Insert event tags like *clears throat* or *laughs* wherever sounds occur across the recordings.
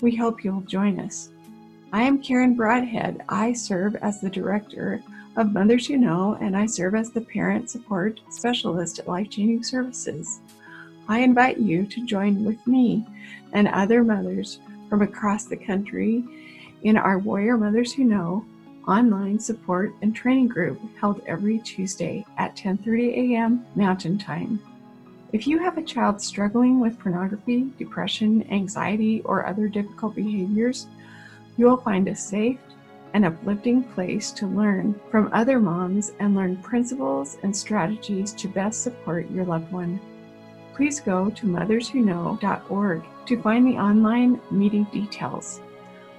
We hope you'll join us. I am Karen Broadhead. I serve as the director of Mothers Who Know, and I serve as the parent support specialist at Life Changing Services. I invite you to join with me and other mothers from across the country in our Warrior Mothers Who Know online support and training group held every Tuesday at 10:30 a.m. Mountain Time. If you have a child struggling with pornography, depression, anxiety, or other difficult behaviors, you will find a safe and uplifting place to learn from other moms and learn principles and strategies to best support your loved one. Please go to motherswhoknow.org to find the online meeting details.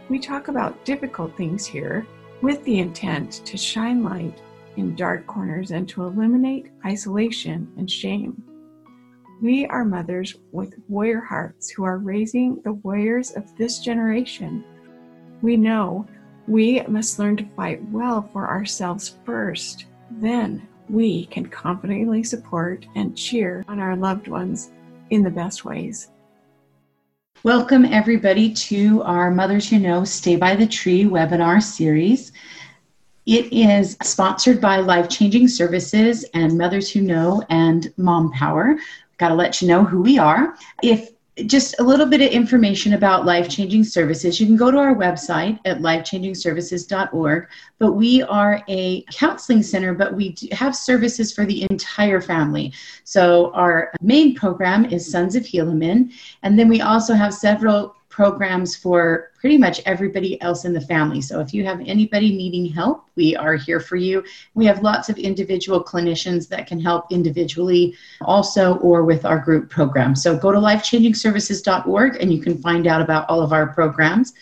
We talk about difficult things here with the intent to shine light in dark corners and to eliminate isolation and shame. We are mothers with warrior hearts who are raising the warriors of this generation. We know we must learn to fight well for ourselves first. Then we can confidently support and cheer on our loved ones in the best ways. Welcome, everybody, to our Mothers Who Know Stay by the Tree webinar series. It is sponsored by Life Changing Services and Mothers Who Know and Mom Power got to let you know who we are. If just a little bit of information about life changing services. You can go to our website at lifechangingservices.org. But we are a counseling center, but we have services for the entire family. So our main program is Sons of Helaman, and then we also have several programs for pretty much everybody else in the family. So if you have anybody needing help, we are here for you. We have lots of individual clinicians that can help individually also or with our group program. So go to lifechangingservices.org and you can find out about all of our programs.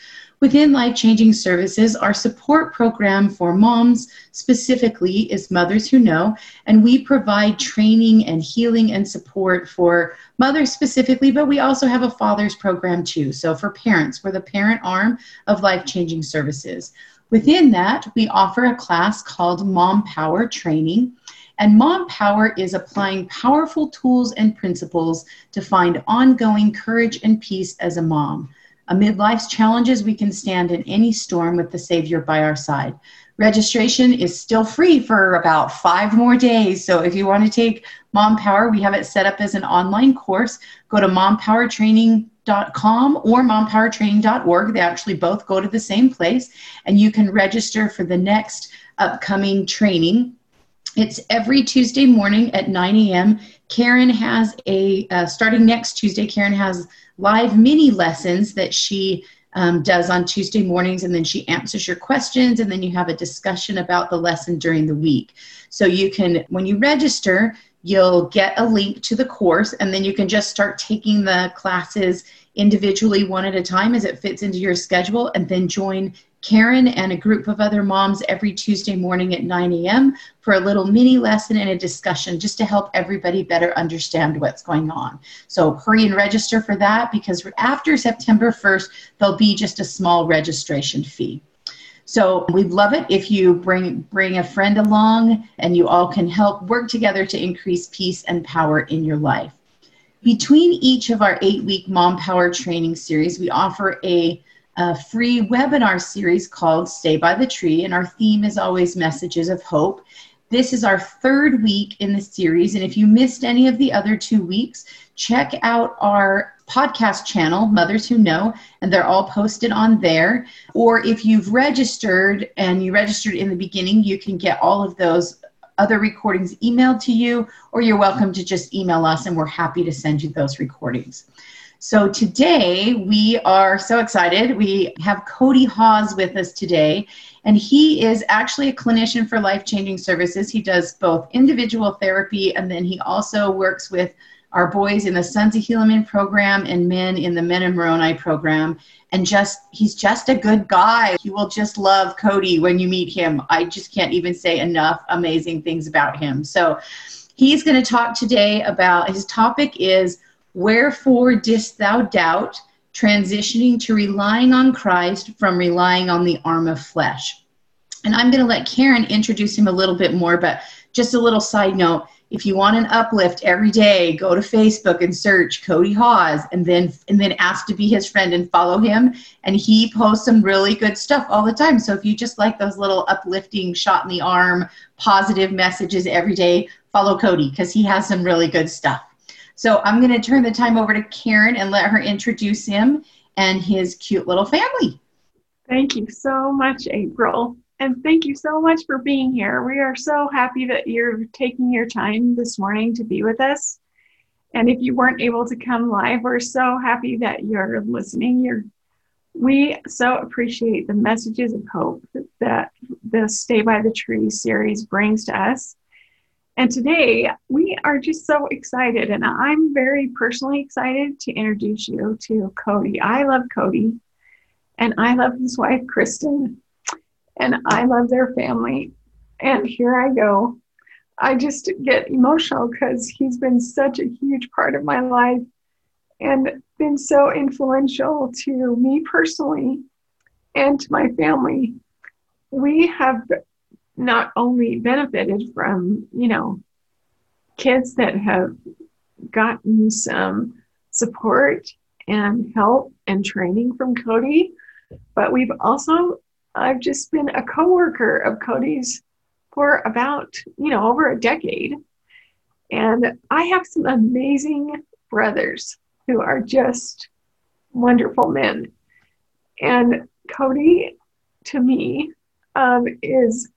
Within Life Changing Services, our support program for moms specifically is Mothers Who Know, and we provide training and healing and support for mothers specifically, but we also have a father's program too. So for parents, we're the parent arm of Life Changing Services. Within that, we offer a class called Mom Power Training. And Mom Power is applying powerful tools and principles to find ongoing courage and peace as a mom. Amid life's challenges, we can stand in any storm with the Savior by our side. Registration is still free for about five more days. So if you want to take Mom Power, we have it set up as an online course. Go to mompowertraining.com or mompowertraining.org. They actually both go to the same place, and you can register for the next upcoming training. It's every Tuesday morning at 9 a.m. Karen has a, uh, starting next Tuesday, Karen has live mini lessons that she um, does on Tuesday mornings, and then she answers your questions, and then you have a discussion about the lesson during the week. So you can, when you register, you'll get a link to the course, and then you can just start taking the classes individually one at a time as it fits into your schedule, and then join Karen and a group of other moms every Tuesday morning at 9 a.m. for a little mini lesson and a discussion just to help everybody better understand what's going on. So hurry and register for that because after September 1st, there'll be just a small registration fee. So we'd love it if you bring bring a friend along and you all can help work together to increase peace and power in your life. Between each of our eight week Mom Power training series, we offer a a free webinar series called Stay by the Tree, and our theme is always Messages of Hope. This is our third week in the series, and if you missed any of the other two weeks, check out our podcast channel, Mothers Who Know, and they're all posted on there. Or if you've registered and you registered in the beginning, you can get all of those other recordings emailed to you, or you're welcome to just email us and we're happy to send you those recordings. So today we are so excited. We have Cody Hawes with us today, and he is actually a clinician for life changing services. He does both individual therapy and then he also works with our boys in the Sons of Helaman program and men in the Men of Moroni program. And just, he's just a good guy. You will just love Cody when you meet him. I just can't even say enough amazing things about him. So he's going to talk today about his topic is Wherefore didst thou doubt, transitioning to relying on Christ from relying on the arm of flesh? And I'm going to let Karen introduce him a little bit more, but just a little side note if you want an uplift every day, go to Facebook and search Cody Hawes and then and then ask to be his friend and follow him. And he posts some really good stuff all the time. So if you just like those little uplifting shot in the arm, positive messages every day, follow Cody because he has some really good stuff. So I'm going to turn the time over to Karen and let her introduce him and his cute little family. Thank you so much, April. And thank you so much for being here. We are so happy that you're taking your time this morning to be with us. And if you weren't able to come live, we're so happy that you're listening. You're, we so appreciate the messages of hope that the Stay by the Tree series brings to us. And today we are just so excited, and I'm very personally excited to introduce you to Cody. I love Cody, and I love his wife, Kristen, and I love their family. And here I go. I just get emotional because he's been such a huge part of my life and been so influential to me personally and to my family. We have not only benefited from, you know, kids that have gotten some support and help and training from Cody, but we've also, I've just been a coworker of Cody's for about, you know, over a decade. And I have some amazing brothers who are just wonderful men. And Cody, to me, um, is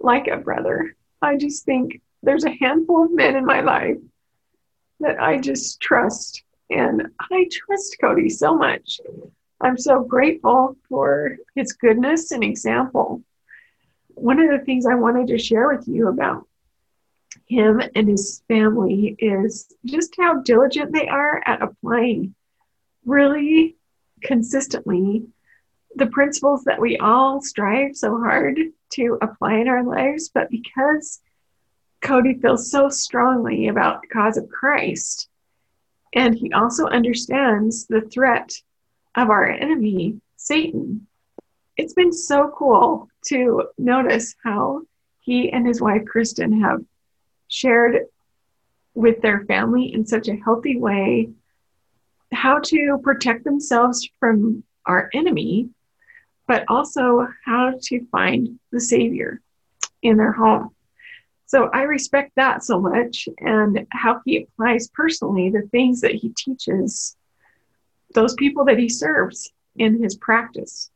like a brother. I just think there's a handful of men in my life that I just trust. And I trust Cody so much. I'm so grateful for his goodness and example. One of the things I wanted to share with you about him and his family is just how diligent they are at applying really consistently the principles that we all strive so hard to apply in our lives, but because Cody feels so strongly about the cause of Christ, and he also understands the threat of our enemy, Satan. It's been so cool to notice how he and his wife, Kristen, have shared with their family in such a healthy way how to protect themselves from our enemy but also how to find the Savior in their home. So I respect that so much and how he applies personally the things that he teaches those people that he serves in his practice.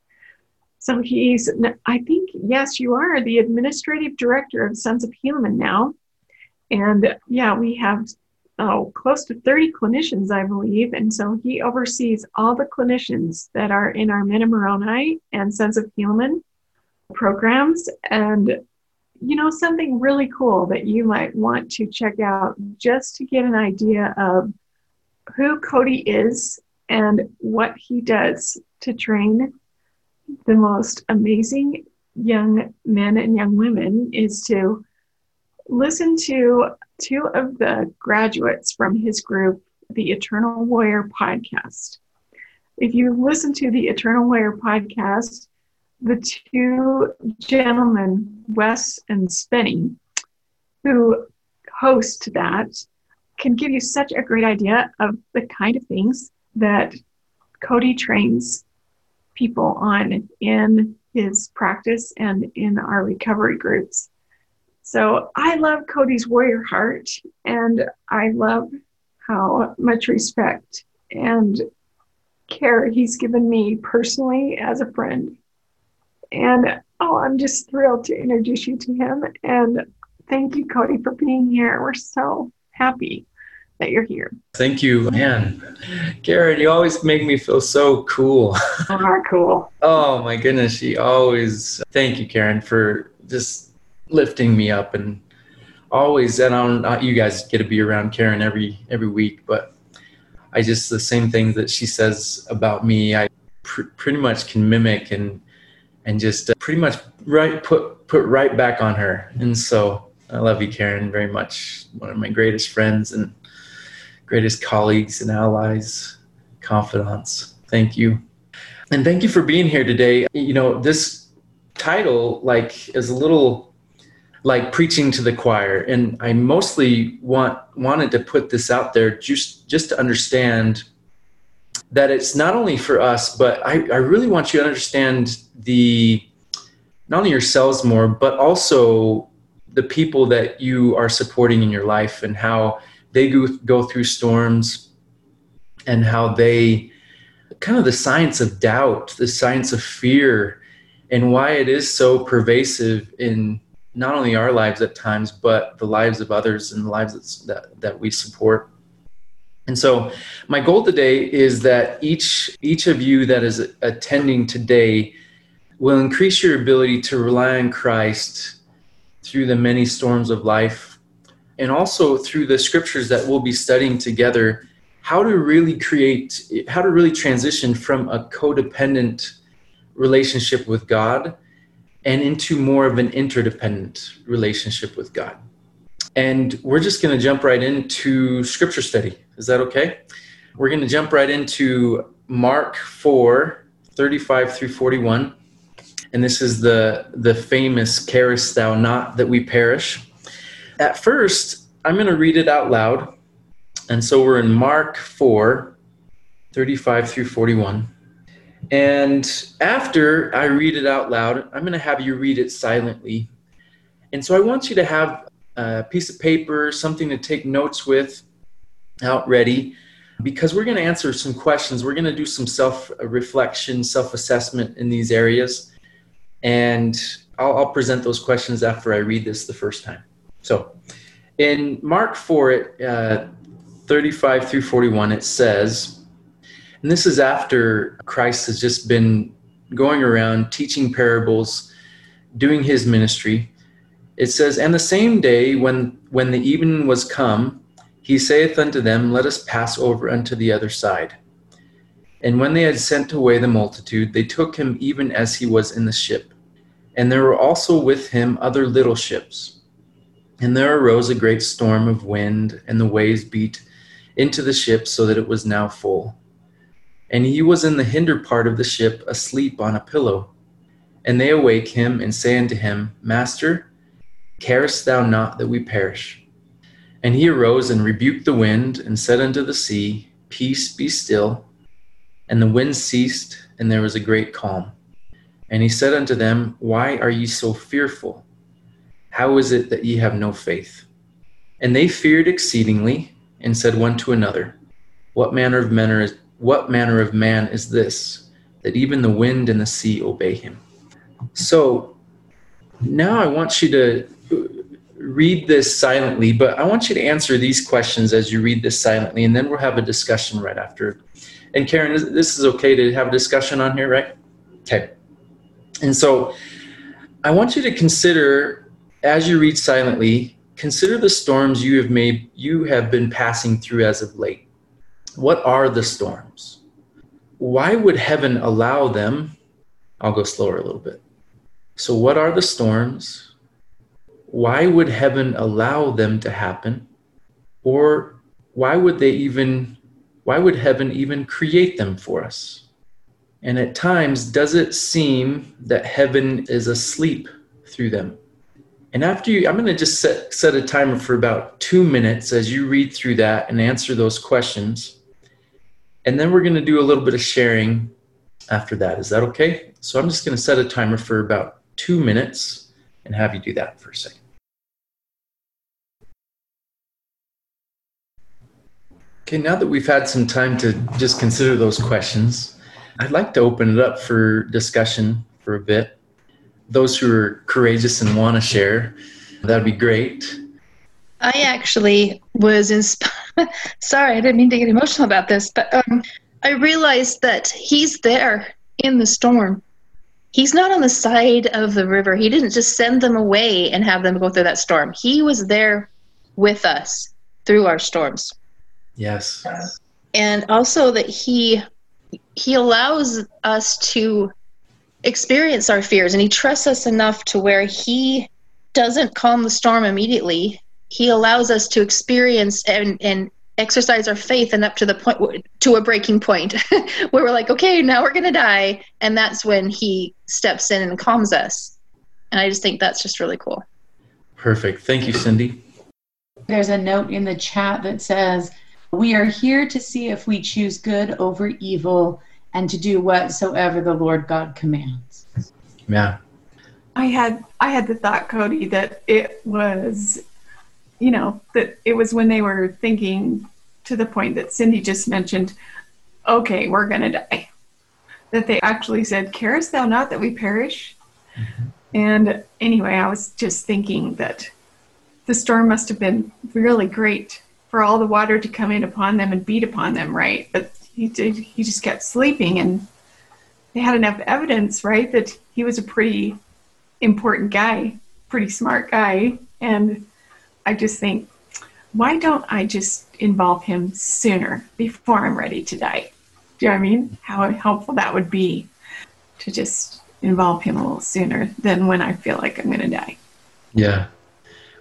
So he's, I think, yes, you are the administrative director of Sons of Helaman now. And yeah, we have oh, close to 30 clinicians, I believe. And so he oversees all the clinicians that are in our Men Moroni and Sons of Helaman programs. And, you know, something really cool that you might want to check out just to get an idea of who Cody is and what he does to train the most amazing young men and young women is to listen to two of the graduates from his group, the Eternal Warrior podcast. If you listen to the Eternal Warrior podcast, the two gentlemen, Wes and Spenny, who host that, can give you such a great idea of the kind of things that Cody trains people on in his practice and in our recovery groups. So I love Cody's warrior heart, and I love how much respect and care he's given me personally as a friend. And oh, I'm just thrilled to introduce you to him. And thank you, Cody, for being here. We're so happy that you're here. Thank you, man. Karen, you always make me feel so cool. *laughs* You are cool. oh my goodness, you always. Thank you, Karen, for just lifting me up and always. And I don't, you guys get to be around Karen every every week, but I just the same things that she says about me, I pr- pretty much can mimic and and just uh, pretty much right put put right back on her. And so I love you, Karen, very much. One of my greatest friends and greatest colleagues and allies, confidants. Thank you. And thank you for being here today. You know, this title like is a little like preaching to the choir. And I mostly want wanted to put this out there just just to understand that it's not only for us, but I, I really want you to understand the not only yourselves more, but also the people that you are supporting in your life and how they go, go through storms and how they kind of the science of doubt, the science of fear, and why it is so pervasive in not only our lives at times, but the lives of others and the lives that, that we support. And so, my goal today is that each each of you that is attending today will increase your ability to rely on Christ through the many storms of life and also through the scriptures that we'll be studying together how to really create how to really transition from a codependent relationship with god and into more of an interdependent relationship with god. And we're just going to jump right into scripture study. Is that okay? We're going to jump right into mark 4 35 through 41 and this is the the famous carest thou not that we perish? At first, I'm going to read it out loud. And so we're in Mark 4, 35 through 41. And after I read it out loud, I'm going to have you read it silently. And so I want you to have a piece of paper, something to take notes with out ready, because we're going to answer some questions. We're going to do some self reflection, self assessment in these areas. And I'll, I'll present those questions after I read this the first time. So in Mark 4, uh, 35 through 41, it says, and this is after Christ has just been going around teaching parables, doing his ministry. It says, And the same day when, when the evening was come, he saith unto them, Let us pass over unto the other side. And when they had sent away the multitude, they took him even as he was in the ship. And there were also with him other little ships. And there arose a great storm of wind, and the waves beat into the ship so that it was now full. And he was in the hinder part of the ship, asleep on a pillow. And they awake him and say unto him, Master, carest thou not that we perish? And he arose and rebuked the wind, and said unto the sea, Peace, be still. And the wind ceased, and there was a great calm. And he said unto them, Why are ye so fearful? How is it that ye have no faith? And they feared exceedingly, and said one to another, What manner of manner is what manner of man is this, that even the wind and the sea obey him? So now I want you to read this silently, but I want you to answer these questions as you read this silently, and then we'll have a discussion right after. And Karen, this is okay to have a discussion on here, right? Okay. And so I want you to consider as you read silently, consider the storms you have made you have been passing through as of late. What are the storms? Why would heaven allow them? I'll go slower a little bit. So what are the storms? Why would heaven allow them to happen? Or why would they even why would heaven even create them for us? And at times does it seem that heaven is asleep through them? And after you, I'm going to just set, set a timer for about two minutes as you read through that and answer those questions. And then we're going to do a little bit of sharing after that. Is that okay? So I'm just going to set a timer for about two minutes and have you do that for a second. Okay, now that we've had some time to just consider those questions, I'd like to open it up for discussion for a bit. Those who are courageous and want to share, that'd be great. I actually was inspired. *laughs* Sorry, I didn't mean to get emotional about this, but um, I realized that he's there in the storm. He's not on the side of the river. He didn't just send them away and have them go through that storm. He was there with us through our storms. Yes. And also that he he allows us to experience our fears and he trusts us enough to where he doesn't calm the storm immediately. He allows us to experience and, and exercise our faith and up to the point to a breaking point *laughs* where we're like okay now we're going to die. And that's when he steps in and calms us. And i just think that's just really cool. Perfect. Thank you cindy. There's a note in the chat that says we are here to see if we choose good over evil and to do whatsoever the lord god commands. Yeah. I had i had the thought cody that it was you know, that it was when they were thinking to the point that Cindy just mentioned, okay, we're going to die. That they actually said, Carest thou not that we perish? Mm-hmm. And anyway, I was just thinking that the storm must have been really great for all the water to come in upon them and beat upon them, right? But he did, he just kept sleeping and they had enough evidence, right, that he was a pretty important guy, pretty smart guy. And I just think, why don't I just involve him sooner before I'm ready to die? Do you know what I mean? How helpful that would be to just involve him a little sooner than when I feel like I'm going to die. Yeah.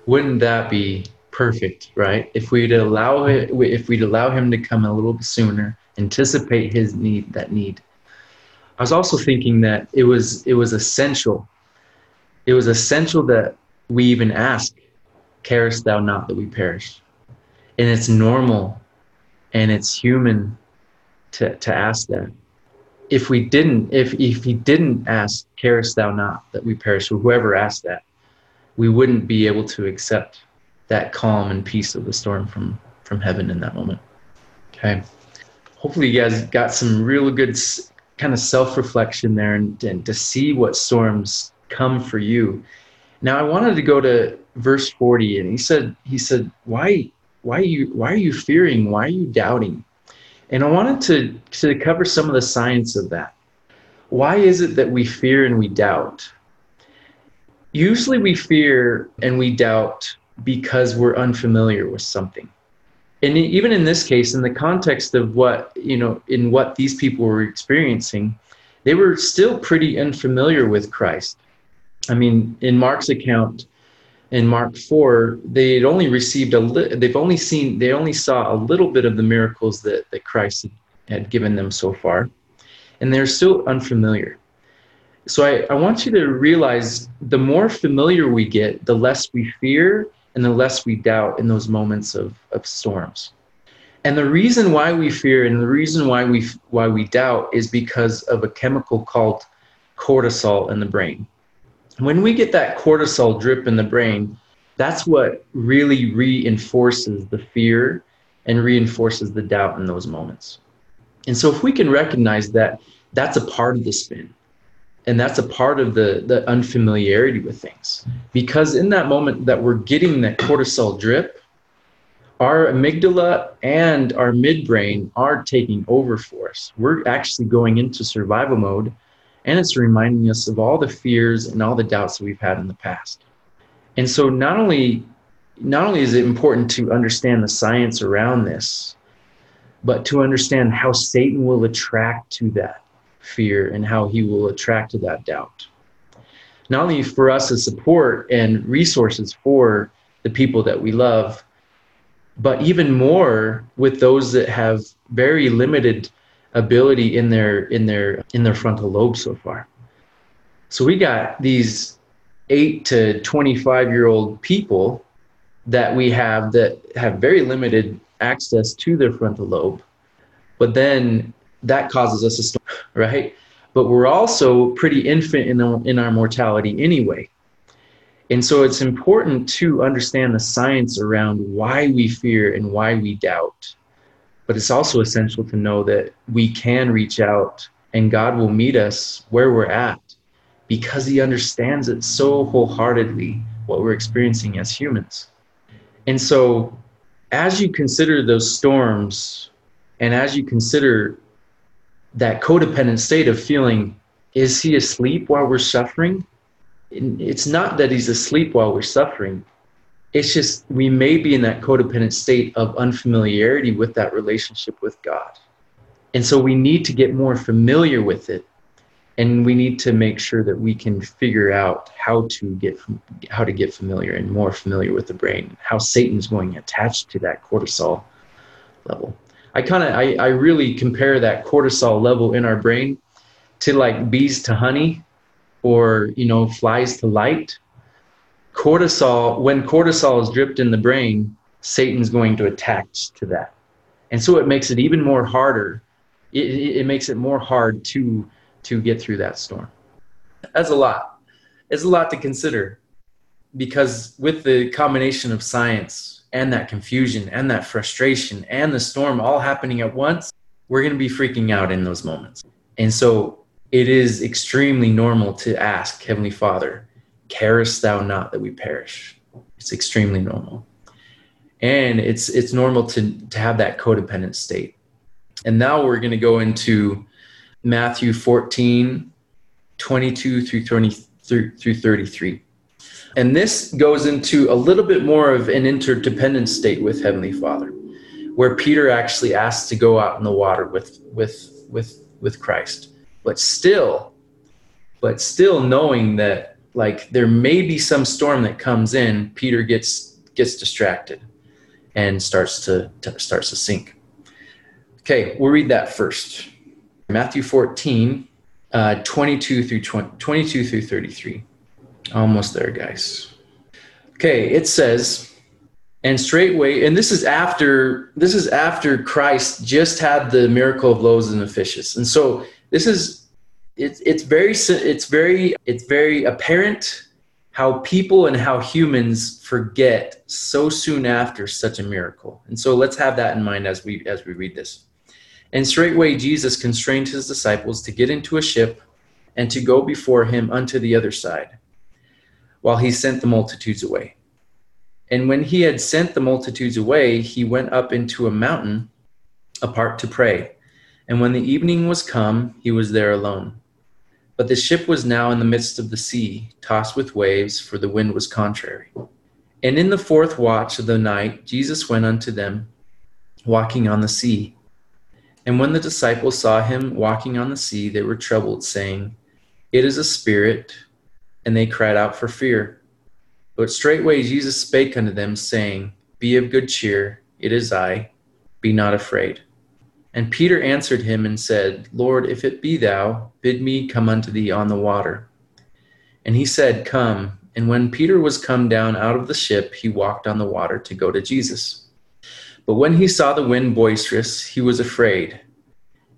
Wouldn't that be perfect, right? If we'd allow it, if we'd allow him to come a little bit sooner, anticipate his need, that need. I was also thinking that it was it was essential. It was essential that we even ask carest thou not that we perish? And it's normal and it's human to, to ask that. If we didn't, if, if he didn't ask, carest thou not that we perish, or whoever asked that, we wouldn't be able to accept that calm and peace of the storm from, from heaven in that moment. Okay. Hopefully you guys got some real good kind of self-reflection there and, and to see what storms come for you. Now I wanted to go to verse 40 and he said he said why why are you why are you fearing? Why are you doubting? And i wanted to to cover some of the science of that. Why is it that we fear and we doubt? Usually we fear and we doubt because we're unfamiliar with something. And even in this case in the context of what you know in what these people were experiencing they were still pretty unfamiliar with christ. I mean in mark's account in Mark 4, they'd only received a li- they've only seen they only saw a little bit of the miracles that, that Christ had given them so far. And they're still unfamiliar. So I, I want you to realize the more familiar we get, the less we fear and the less we doubt in those moments of, of storms. And the reason why we fear and the reason why we why we doubt is because of a chemical called cortisol in the brain when we get that cortisol drip in the brain, that's what really reinforces the fear and reinforces the doubt in those moments. And so if we can recognize that that's a part of the spin. And that's a part of the the unfamiliarity with things. Because in that moment that we're getting that cortisol drip our amygdala and our midbrain are taking over for us. We're actually going into survival mode and it's reminding us of all the fears and all the doubts that we've had in the past. And so not only not only is it important to understand the science around this, but to understand how Satan will attract to that fear and how he will attract to that doubt. Not only for us as support and resources for the people that we love, but even more with those that have very limited ability in their in their in their frontal lobe so far. So we got these 8 to 25 year old people that we have that have very limited access to their frontal lobe. But then that causes us a storm, right? But we're also pretty infant in, the, in our mortality anyway. And so it's important to understand the science around why we fear and why we doubt but it's also essential to know that we can reach out and God will meet us where we're at because he understands it so wholeheartedly what we're experiencing as humans. And so, as you consider those storms and as you consider that codependent state of feeling, is he asleep while we're suffering? It's not that he's asleep while we're suffering. It's just we may be in that codependent state of unfamiliarity with that relationship with God. And so we need to get more familiar with it. And we need to make sure that we can figure out how to get how to get familiar and more familiar with the brain, how Satan's going attached to that cortisol level. I kind of I, I really compare that cortisol level in our brain to like bees to honey or you know flies to light cortisol when cortisol is dripped in the brain satan's going to attach to that. And so it makes it even more harder. It, it makes it more hard to to get through that storm. That's a lot. It's a lot to consider because with the combination of science and that confusion and that frustration and the storm all happening at once we're going to be freaking out in those moments. And so it is extremely normal to ask heavenly father carest thou not that we perish. It's extremely normal. And it's it's normal to to have that codependent state. And now we're going to go into matthew 14 22 through 20 through, through 33 and this goes into a little bit more of an interdependent state with heavenly father where peter actually asks to go out in the water with with with with christ. But still but still knowing that like there may be some storm that comes in peter gets gets distracted and starts to, to starts to sink. Okay we'll read that first. Matthew 14 uh, 22 through 20, 22 through 33 almost there guys. Okay it says and straightway and this is after this is after christ just had the miracle of loaves and the fishes. And so this is it's it's very it's very it's very apparent how people and how humans forget so soon after such a miracle. And so let's have that in mind as we as we read this. And straightway Jesus constrained his disciples to get into a ship and to go before him unto the other side, while he sent the multitudes away. And when he had sent the multitudes away, he went up into a mountain apart to pray. And when the evening was come, he was there alone. But the ship was now in the midst of the sea, tossed with waves, for the wind was contrary. And in the fourth watch of the night, Jesus went unto them, walking on the sea. And when the disciples saw him walking on the sea, they were troubled, saying, It is a spirit. And they cried out for fear. But straightway Jesus spake unto them, saying, Be of good cheer, it is I, be not afraid. And Peter answered him and said, Lord, if it be thou, bid me come unto thee on the water. And he said, Come. And when Peter was come down out of the ship, he walked on the water to go to Jesus. But when he saw the wind boisterous, he was afraid.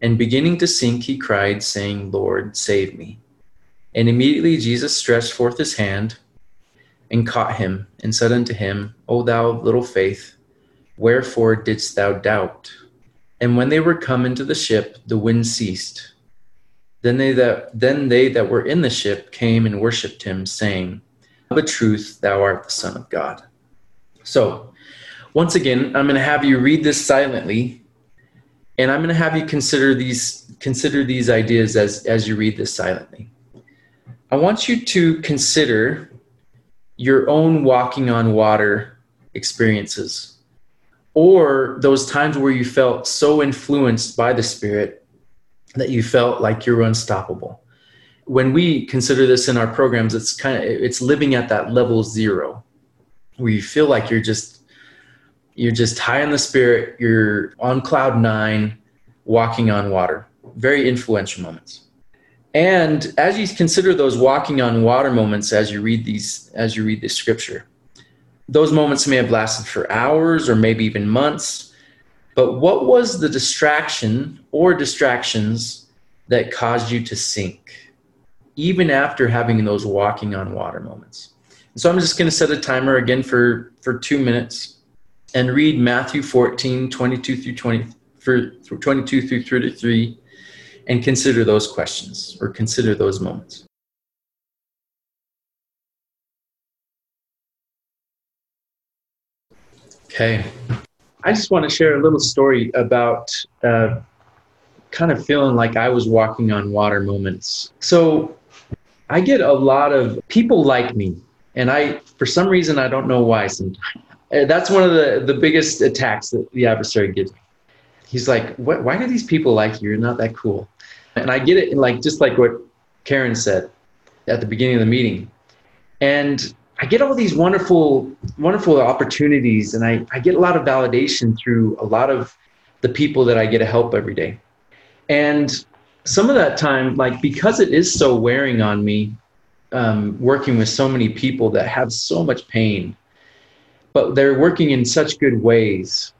And beginning to sink, he cried, saying, Lord, save me. And immediately Jesus stretched forth his hand and caught him, and said unto him, O thou little faith, wherefore didst thou doubt? And when they were come into the ship, the wind ceased. Then they that then they that were in the ship came and worshipped him, saying, Of a truth, thou art the Son of God. So, once again, I'm going to have you read this silently, and I'm going to have you consider these consider these ideas as as you read this silently. I want you to consider your own walking on water experiences or those times where you felt so influenced by the Spirit that you felt like you were unstoppable. When we consider this in our programs, it's kind of it's living at that level zero, where you feel like you're just you're just high in the spirit, you're on cloud nine, walking on water. Very influential moments. And as you consider those walking on water moments as you read these as you read this scripture, those moments may have lasted for hours or maybe even months. But what was the distraction or distractions that caused you to sink, even after having those walking on water moments? And so I'm just going to set a timer again for, for two minutes and read Matthew 14, 22 through 20, for 22 through 33 and consider those questions or consider those moments. Okay. I just want to share a little story about uh, kind of feeling like I was walking on water moments. So I get a lot of people like me, and I, for some reason, I don't know why. Sometimes uh, that's one of the the biggest attacks that the adversary gives me. He's like, what, "Why do these people like you? You're not that cool." And I get it, like just like what Karen said at the beginning of the meeting, and I get all these wonderful, wonderful opportunities, and I, I get a lot of validation through a lot of the people that I get to help every day. And some of that time, like because it is so wearing on me, um, working with so many people that have so much pain, but they're working in such good ways.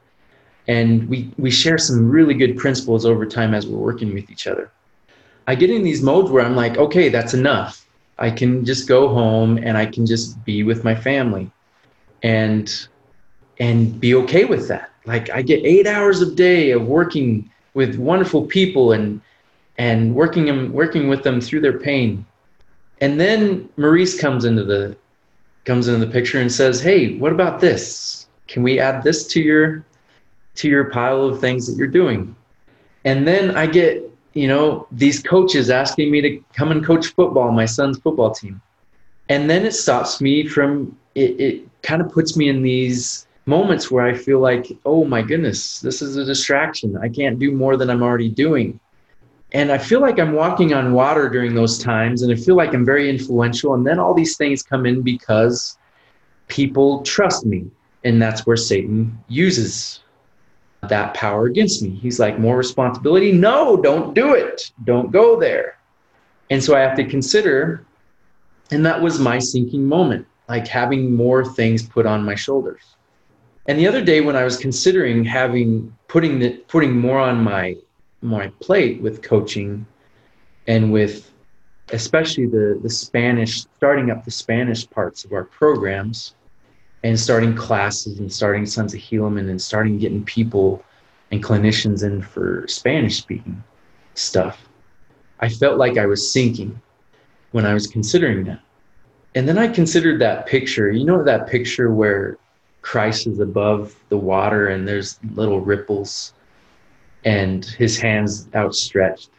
And we, we share some really good principles over time as we're working with each other. I get in these modes where I'm like, okay, that's enough. I can just go home and I can just be with my family and and be okay with that. Like I get 8 hours a day of working with wonderful people and and working them working with them through their pain. And then Maurice comes into the comes into the picture and says, "Hey, what about this? Can we add this to your to your pile of things that you're doing?" And then I get, you know, these coaches asking me to come and coach football, my son's football team. And then it stops me from it, it kind of puts me in these moments where I feel like, oh my goodness, this is a distraction. I can't do more than I'm already doing. And I feel like I'm walking on water during those times, and I feel like I'm very influential. And then all these things come in because people trust me. And that's where Satan uses that power against me. He's like, more responsibility? No, don't do it. Don't go there. And so I have to consider, and that was my sinking moment, like having more things put on my shoulders. And the other day when I was considering having putting the, putting more on my my plate with coaching and with especially the the Spanish starting up the Spanish parts of our programs and starting classes and starting Sons of Helaman and starting getting people and clinicians in for Spanish speaking stuff. I felt like I was sinking when I was considering that. And then I considered that picture. You know that picture where Christ is above the water and there's little ripples and his hands outstretched.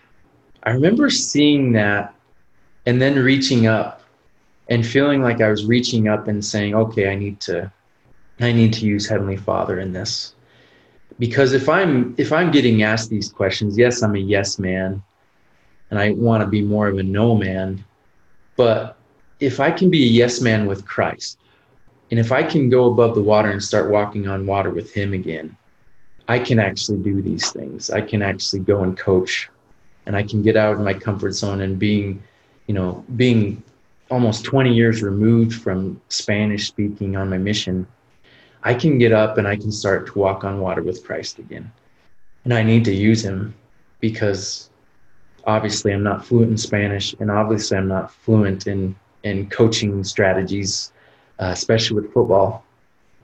I remember seeing that and then reaching up and feeling like I was reaching up and saying, "Okay, I need to I need to use heavenly Father in this." Because if I'm if I'm getting asked these questions, yes, I'm a yes man and I want to be more of a no man, but if I can be a yes man with Christ, and if I can go above the water and start walking on water with him again, I can actually do these things. I can actually go and coach and I can get out of my comfort zone and being, you know, being almost 20 years removed from Spanish speaking on my mission, I can get up and I can start to walk on water with Christ again. And I need to use him because obviously I'm not fluent in Spanish and obviously I'm not fluent in in coaching strategies, uh, especially with football,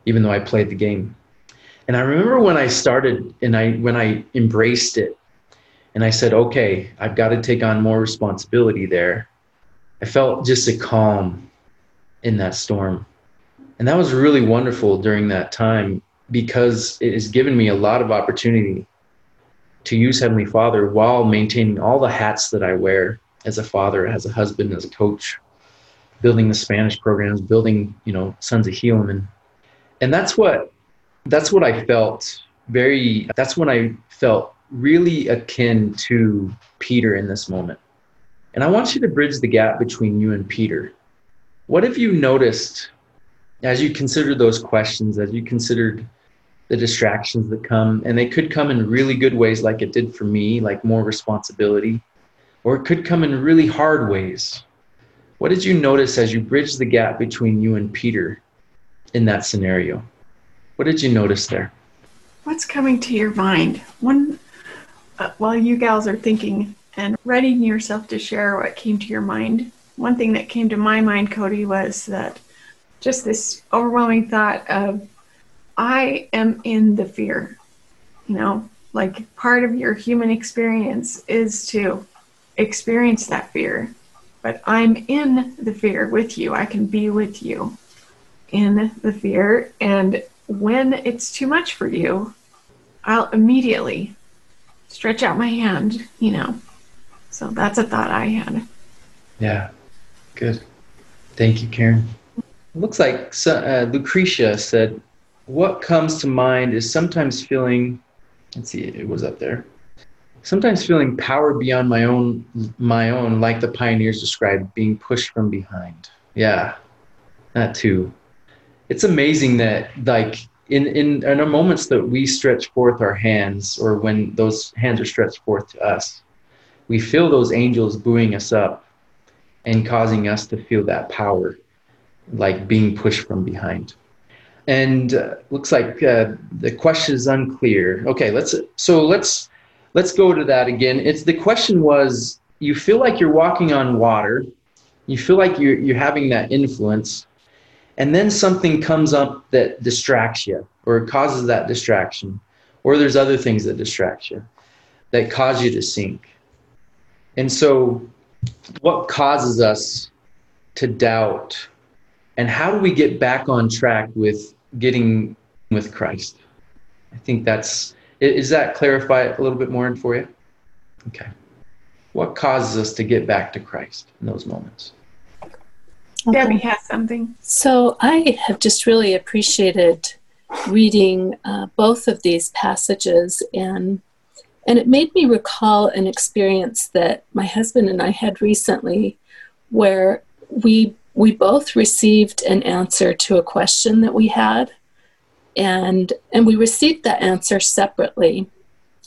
even though I played the game. And I remember when I started and I when I embraced it and I said, okay, I've got to take on more responsibility there. I felt just a calm in that storm. And that was really wonderful during that time because it has given me a lot of opportunity to use Heavenly Father while maintaining all the hats that I wear as a father, as a husband, as a coach, building the Spanish programs, building, you know, Sons of Helaman. And that's what that's what I felt very, that's when I felt really akin to Peter in this moment. And I want you to bridge the gap between you and Peter. What have you noticed as you considered those questions, as you considered the distractions that come, and they could come in really good ways, like it did for me, like more responsibility, or it could come in really hard ways. What did you notice as you bridged the gap between you and Peter in that scenario? What did you notice there? What's coming to your mind? One, uh, while you gals are thinking and readying yourself to share what came to your mind, one thing that came to my mind, Cody, was that just this overwhelming thought of, I am in the fear. You know, Like part of your human experience is to experience that fear. But I'm in the fear with you. I can be with you in the fear. And when it's too much for you, I'll immediately stretch out my hand, you know. So that's a thought I had. Yeah, good. Thank you, Karen. looks like uh, Lucretia said, What comes to mind is sometimes feeling, let's see, it was up there. Sometimes feeling power beyond my own, my own, like the pioneers described, being pushed from behind. Yeah, that too. It's amazing that, like, in, in, in our moments that we stretch forth our hands, or when those hands are stretched forth to us, we feel those angels buoying us up and causing us to feel that power, like being pushed from behind. And uh, looks like uh, the question is unclear. Okay, let's so let's let's go to that again. It's the question was you feel like you're walking on water, you feel like you're you're having that influence, and then something comes up that distracts you or causes that distraction or there's other things that distract you that cause you to sink and so what causes us to doubt? And how do we get back on track with getting with christ? I think that's is that clarify a little bit more for you? Okay. What causes us to get back to christ in those moments? Okay. Debbie has something. So I have just really appreciated reading uh, both of these passages, and and it made me recall an experience that my husband and I had recently, where we we both received an answer to a question that we had, and and we received that answer separately,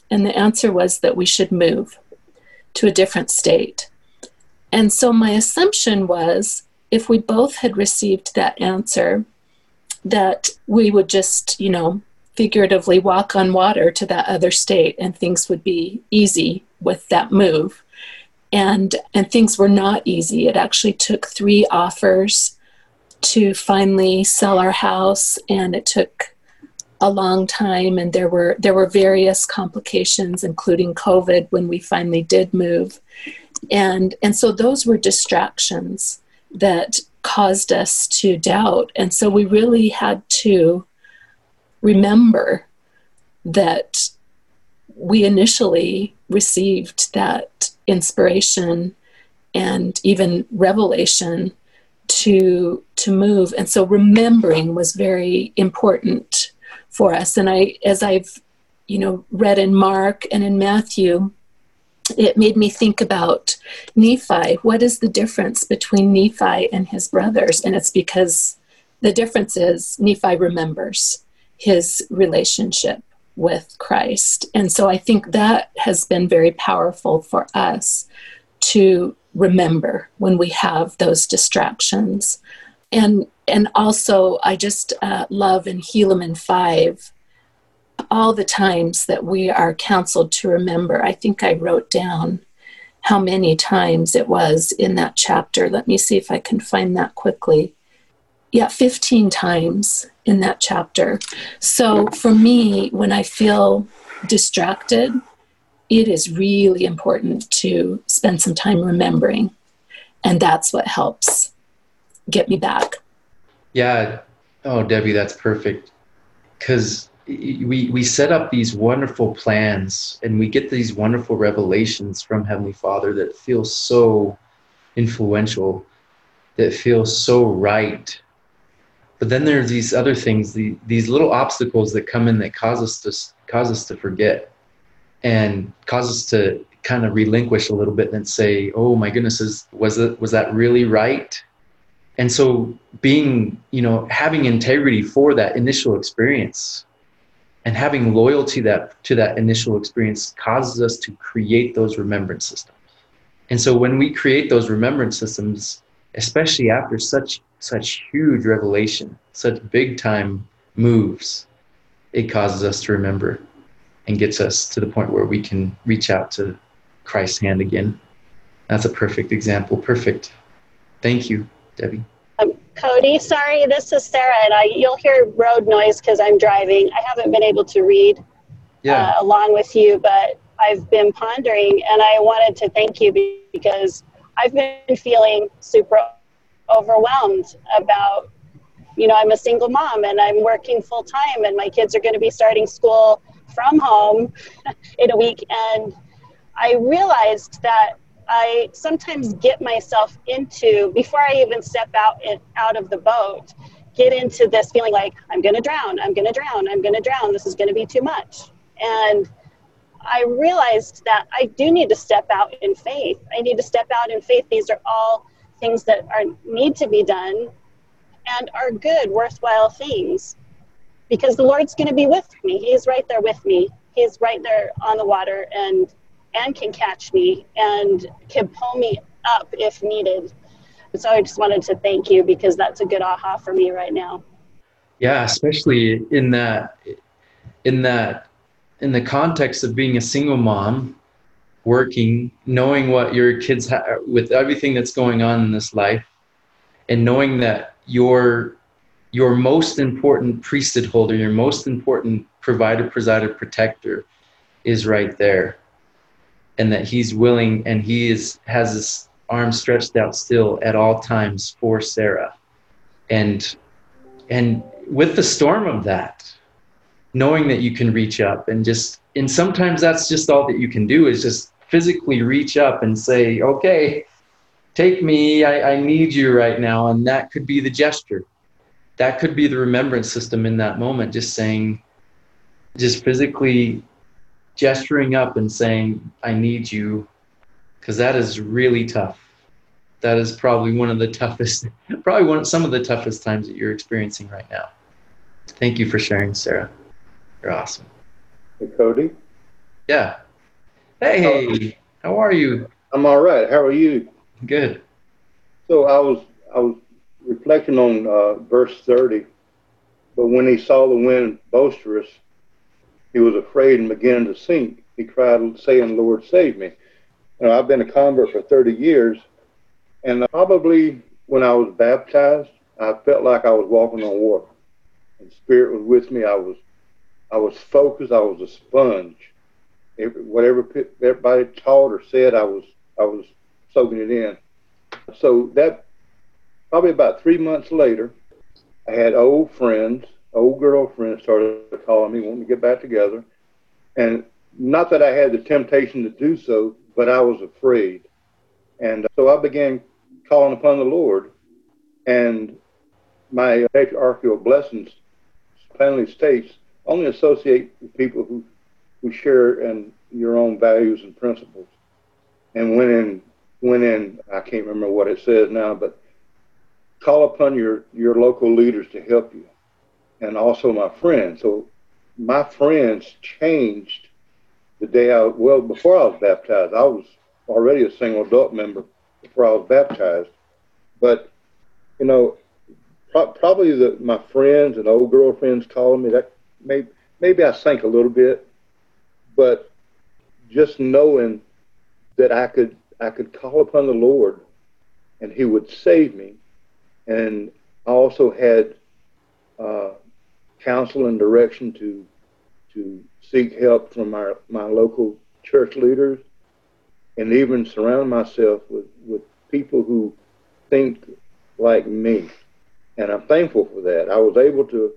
and the answer was that we should move to a different state. And so my assumption was if we both had received that answer, that we would just, you know, figuratively walk on water to that other state and things would be easy with that move. And and things were not easy. It actually took 3 offers to finally sell our house and it took a long time and there were there were various complications including covid when we finally did move and and so those were distractions that caused us to doubt. And so we really had to remember that we initially received that inspiration and even revelation to to move and so remembering was very important for us and i as i've you know read in mark and in matthew it made me think about Nephi. What is the difference between Nephi and his brothers? And it's because the difference is Nephi remembers his relationship with Christ. And so I think that has been very powerful for us to remember when we have those distractions. And and also I just uh, love in Helaman 5 all the times that we are counseled to remember. I think I wrote down how many times it was in that chapter. Let me see if I can find that quickly. Yeah, 15 times in that chapter. So for me, when I feel distracted, it is really important to spend some time remembering. And that's what helps get me back. Yeah. Oh, Debbie, that's perfect. Because we we set up these wonderful plans and we get these wonderful revelations from heavenly father that feel so influential that feel so right but then there's these other things the, these little obstacles that come in that cause us to cause us to forget and cause us to kind of relinquish a little bit and say oh my goodness is was it was that really right? And so being you know having integrity for that initial experience and having loyalty that to that initial experience causes us to create those remembrance systems. And so when we create those remembrance systems especially after such such huge revelation such big time moves it causes us to remember and gets us to the point where we can reach out to christ's hand again that's a perfect example perfect thank you debbie Cody, sorry, this is Sarah, and I, you'll hear road noise because I'm driving. I haven't been able to read Yeah. uh, along with you, but I've been pondering and I wanted to thank you because I've been feeling super overwhelmed about, you know, I'm a single mom and I'm working full time and my kids are going to be starting school from home *laughs* in a week. And I realized that I sometimes get myself into, before I even step out, in, out of the boat, get into this feeling like I'm going to drown, I'm going to drown, I'm going to drown, this is going to be too much. And I realized that I do need to step out in faith. I need to step out in faith. These are all things that are need to be done and are good, worthwhile things. Because the Lord's going to be with me. He's right there with me. He's right there on the water and and can catch me and can pull me up if needed. So I just wanted to thank you because that's a good aha for me right now. Yeah, especially in that in that in the context of being a single mom, working, knowing what your kids have with everything that's going on in this life, and knowing that your your most important priesthood holder, your most important provider, presider, protector, is right there, and that he's willing and he is has his arms stretched out still at all times for Sarah, and and with the storm of that knowing that you can reach up and just and sometimes that's just all that you can do is just physically reach up and say okay take me I, I need you right now and that could be the gesture that could be the remembrance system in that moment just saying just physically gesturing up and saying i need you because that is really tough that is probably one of the toughest *laughs* probably one of some of the toughest times that you're experiencing right now thank you for sharing sarah you're awesome. Hey, Cody. Yeah. Hey, how are you? I'm all right. How are you? Good. So I was I was reflecting on uh, verse 30. But when he saw the wind boisterous, he was afraid and began to sink. He cried, saying, "Lord, save me!" You know, I've been a convert for 30 years, and probably when I was baptized, I felt like I was walking on water. And Spirit was with me. I was I was focused. I was a sponge. Whatever everybody taught or said, I was I was soaking it in. So that probably about three months later, I had old friends, old girlfriends started calling me, wanting to get back together, and not that I had the temptation to do so, but I was afraid, and so I began calling upon the Lord, and my patriarchal blessings plainly states only associate with people who, who share in your own values and principles. And when in, when in, I can't remember what it says now, but call upon your, your local leaders to help you. And also my friends. So my friends changed the day I, well, before I was baptized. I was already a single adult member before I was baptized. But, you know, pro- probably the, my friends and old girlfriends calling me, that maybe maybe I sank a little bit, but just knowing that I could I could call upon the Lord and He would save me, and I also had uh, counsel and direction to to seek help from our my local church leaders, and even surround myself with with people who think like me, and I'm thankful for that. I was able to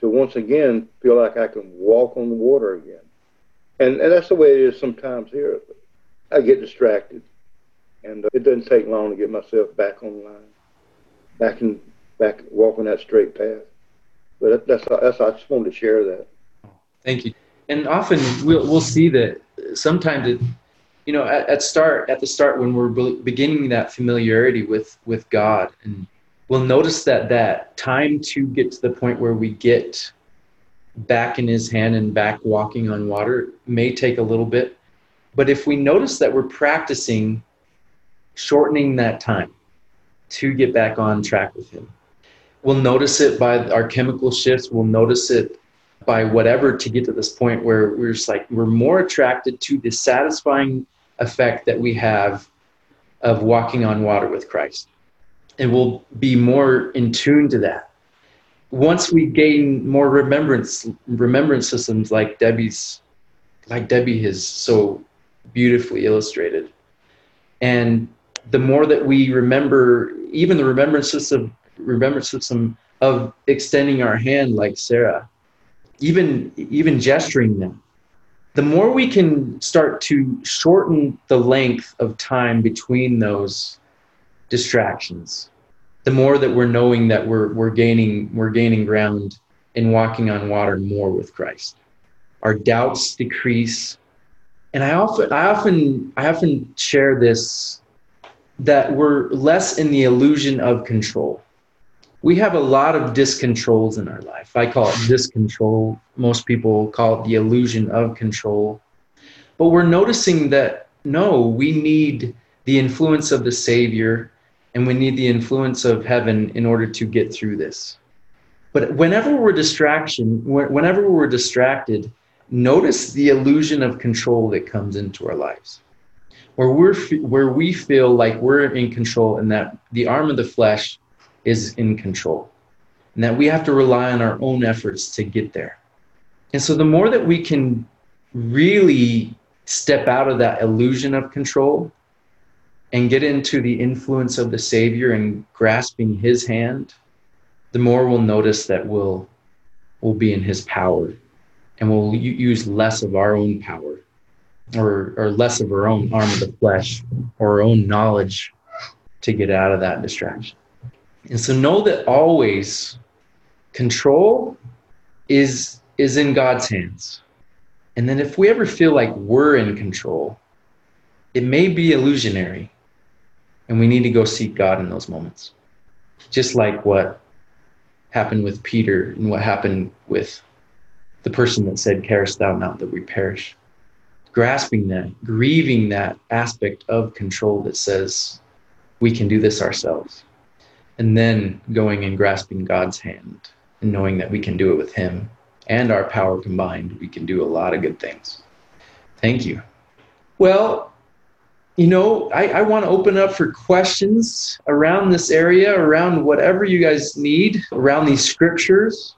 to once again feel like I can walk on the water again. And, and that's the way it is sometimes here. I get distracted, and uh, it doesn't take long to get myself back online, back in, back walking that straight path. But that's that's I just wanted to share that. Thank you. And often we'll we'll see that sometimes it, you know, at, at start at the start when we're beginning that familiarity with with God and we'll notice that that time to get to the point where we get back in his hand and back walking on water may take a little bit. But if we notice that we're practicing shortening that time to get back on track with him we'll notice it by our chemical shifts. We'll notice it by whatever to get to this point where we're just like we're more attracted to the satisfying effect that we have of walking on water with christ. And we'll be more in tune to that. Once we gain more remembrance remembrance systems like Debbie's like Debbie has so beautifully illustrated. And the more that we remember, even the remembrance system, remembrance system of extending our hand like Sarah, even even gesturing them, the more we can start to shorten the length of time between those distractions, the more that we're knowing that we're we're gaining we're gaining ground in walking on water more with Christ. Our doubts decrease. And I often I often I often share this that we're less in the illusion of control. We have a lot of discontrols in our life. I call it discontrol. Most people call it the illusion of control. But we're noticing that no, we need the influence of the Savior and we need the influence of heaven in order to get through this. But whenever we're distraction, whenever we're distracted, notice the illusion of control that comes into our lives. Where we're where we feel like we're in control and that the arm of the flesh is in control. And that we have to rely on our own efforts to get there. And so the more that we can really step out of that illusion of control and get into the influence of the savior and grasping his hand the more we'll notice that we'll we'll be in his power and we'll use less of our own power or, or less of our own arm of the flesh or our own knowledge to get out of that distraction. And so know that always control is is in God's hands. And then if we ever feel like we're in control, it may be illusionary. And we need to go seek God in those moments. Just like what happened with Peter and what happened with the person that said, Carest thou not that we perish? grasping that, grieving that aspect of control that says we can do this ourselves. And then going and grasping God's hand and knowing that we can do it with Him and our power combined, we can do a lot of good things. Thank you. Well, you know, I, I want to open up for questions around this area, around whatever you guys need, around these scriptures.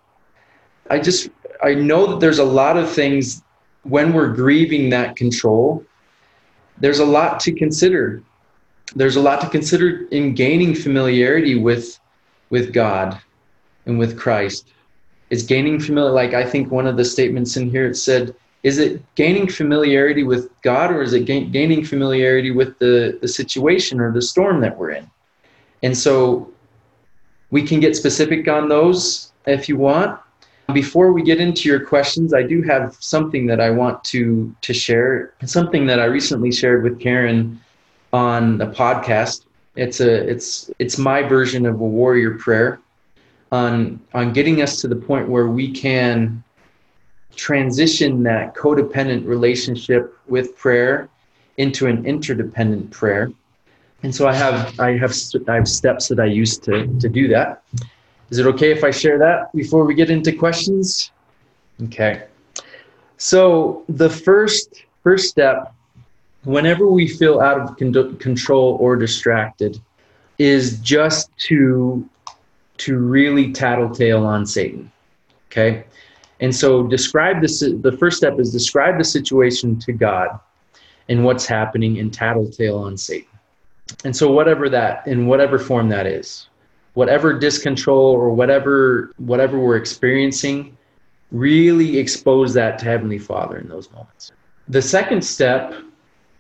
I just, I know that there's a lot of things when we're grieving that control, there's a lot to consider. There's a lot to consider in gaining familiarity with with God and with Christ. It's gaining familiar like I think one of the statements in here it said, is it gaining familiarity with God or is it gain, gaining familiarity with the, the situation or the storm that we're in? And so we can get specific on those if you want. Before we get into your questions, I do have something that I want to to share. something that I recently shared with Karen on a podcast. It's a it's it's my version of a warrior prayer on on getting us to the point where we can transition that codependent relationship with prayer into an interdependent prayer. And so I have I have I have steps that I use to to do that. Is it okay if I share that before we get into questions? Okay. So the first first step, whenever we feel out of con- control or distracted, is just to to really tattletale on Satan. Okay. And so describe this. The first step is describe the situation to God and what's happening and tattletale on Satan. And so whatever that in whatever form that is whatever discontrol or whatever whatever we're experiencing really expose that to heavenly father in those moments the second step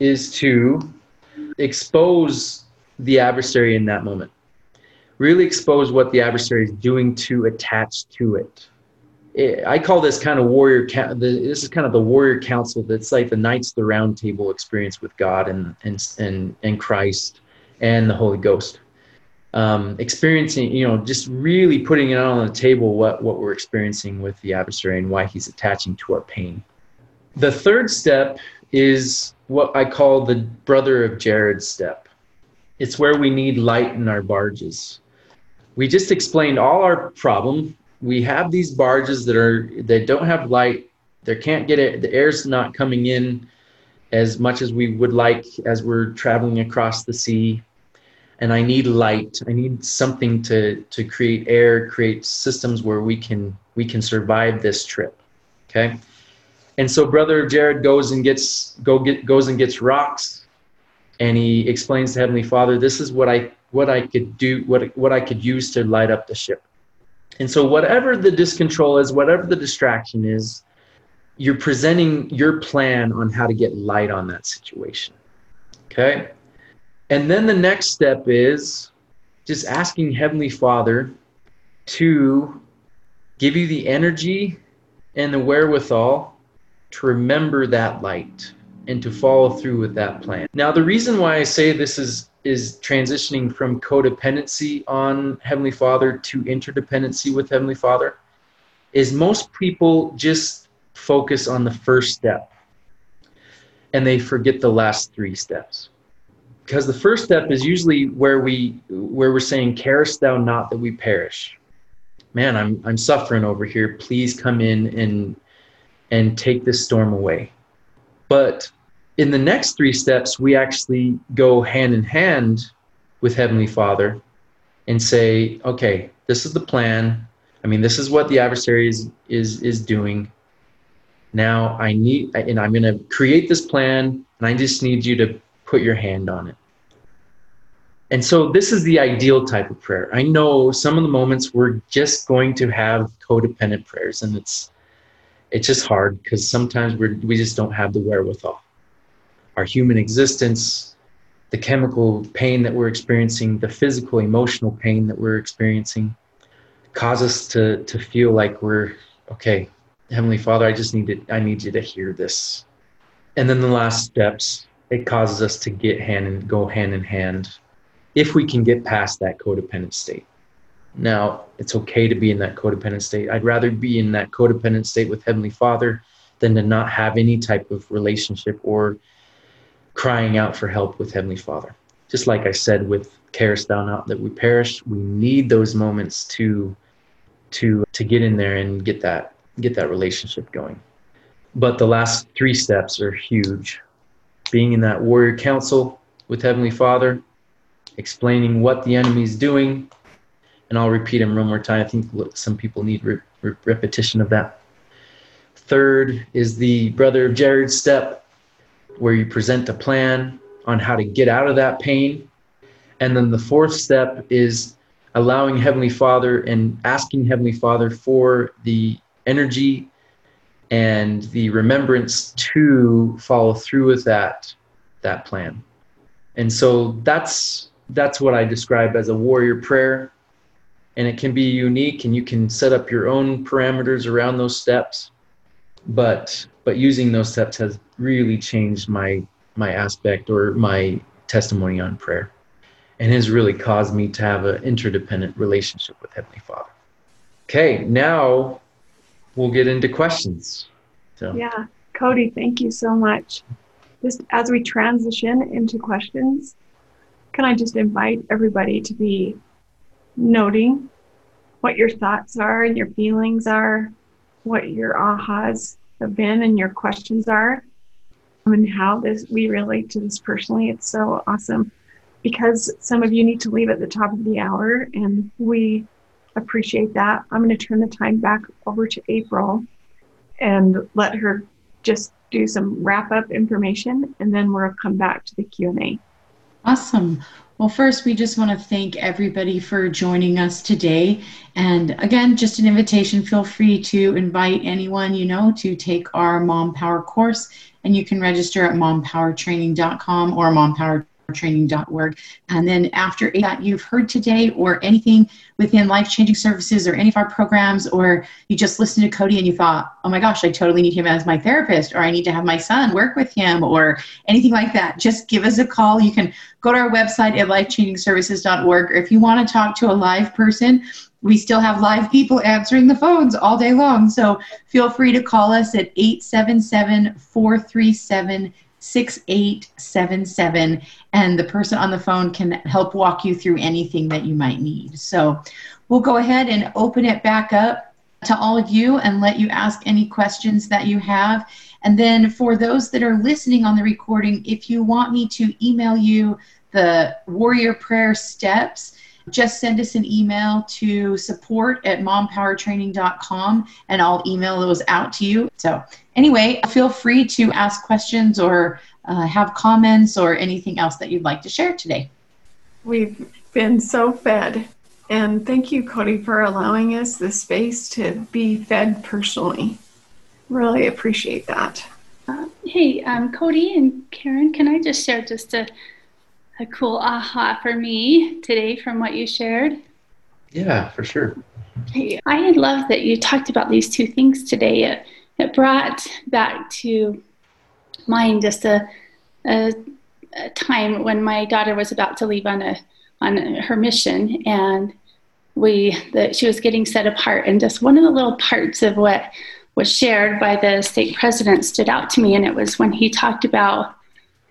is to expose the adversary in that moment really expose what the adversary is doing to attach to it I call this kind of warrior. This is kind of the warrior council. That's like the Knights of the Round Table experience with God and and and and Christ and the Holy Ghost um, experiencing, you know, just really putting it on the table what, what we're experiencing with the adversary and why he's attaching to our pain. The third step is what I call the brother of Jared step. It's where we need light in our barges. We just explained all our problem. We have these barges that are that don't have light. They can't get it. The air's not coming in as much as we would like as we're traveling across the sea and I need light. I need something to to create air, create systems where we can we can survive this trip. Okay. And so brother Jared goes and gets go get goes and gets rocks and he explains to Heavenly Father, this is what I what I could do, what what I could use to light up the ship. And so whatever the discontrol is, whatever the distraction is, you're presenting your plan on how to get light on that situation. Okay? And then the next step is just asking Heavenly Father to give you the energy and the wherewithal to remember that light and to follow through with that plan. Now, the reason why I say this is is transitioning from codependency on Heavenly Father to interdependency with Heavenly Father is most people just focus on the first step and they forget the last three steps. Because the first step is usually where we where we're saying, Carest thou not that we perish. Man, I'm I'm suffering over here. Please come in and and take this storm away. But in the next three steps, we actually go hand in hand with Heavenly Father and say, okay, this is the plan. I mean, this is what the adversary is is is doing. Now I need, and I'm going to create this plan, and I just need you to put your hand on it. And so this is the ideal type of prayer. I know some of the moments we're just going to have codependent prayers, and it's it's just hard because sometimes we we just don't have the wherewithal our human existence, the chemical pain that we're experiencing, the physical, emotional pain that we're experiencing, cause us to, to feel like we're, okay, Heavenly Father, I just need to, I need you to hear this. And then the last steps, it causes us to get hand and go hand in hand if we can get past that codependent state. Now, it's okay to be in that codependent state. I'd rather be in that codependent state with Heavenly Father than to not have any type of relationship or crying out for help with Heavenly Father. Just like I said with carest thou not that we perish, we need those moments to to to get in there and get that get that relationship going. But the last three steps are huge. Being in that warrior council with Heavenly Father, explaining what the enemy is doing, and I'll repeat them one more time. I think some people need re- re- repetition of that. Third is the brother of Jared step where you present a plan on how to get out of that pain. And then the fourth step is allowing Heavenly Father and asking Heavenly Father for the energy and the remembrance to follow through with that that plan. And so that's that's what I describe as a warrior prayer. And it can be unique and you can set up your own parameters around those steps. But but using those steps has really changed my my aspect or my testimony on prayer and has really caused me to have an interdependent relationship with heavenly father. Okay now we'll get into questions. So. Yeah cody thank you so much. Just as we transition into questions can i just invite everybody to be noting what your thoughts are and your feelings are what your ahas have been and your questions are and how this we relate to this personally. It's so awesome because some of you need to leave at the top of the hour and we appreciate that. I'm going to turn the time back over to April and let her just do some wrap up information and then we'll come back to the Q&A. Awesome. Well, first, we just want to thank everybody for joining us today. And again, just an invitation feel free to invite anyone you know to take our Mom Power course. And you can register at mompowertraining.com or mompower training.org. And then after that you've heard today or anything within life changing services or any of our programs, or you just listened to Cody and you thought, oh my gosh, I totally need him as my therapist, or I need to have my son work with him, or anything like that, just give us a call. You can go to our website at lifechangingservices.org, or if you want to talk to a live person, we still have live people answering the phones all day long. So feel free to call us at 877 437 6877 and the person on the phone can help walk you through anything that you might need. So we'll go ahead and open it back up to all of you and let you ask any questions that you have. And then for those that are listening on the recording, if you want me to email you the warrior prayer steps, just send us an email to support at mompowertraining.com and I'll email those out to you. So, anyway, feel free to ask questions or uh, have comments or anything else that you'd like to share today. We've been so fed. And thank you, Cody, for allowing us the space to be fed personally. Really appreciate that. Uh, hey, um, Cody and Karen, can I just share just a, a cool aha for me today from what you shared? Yeah, for sure. I love that you talked about these two things today. It, it brought back to mind just a, a, a time when my daughter was about to leave on a on her mission and we that she was getting set apart and just one of the little parts of what was shared by the state president stood out to me and it was when he talked about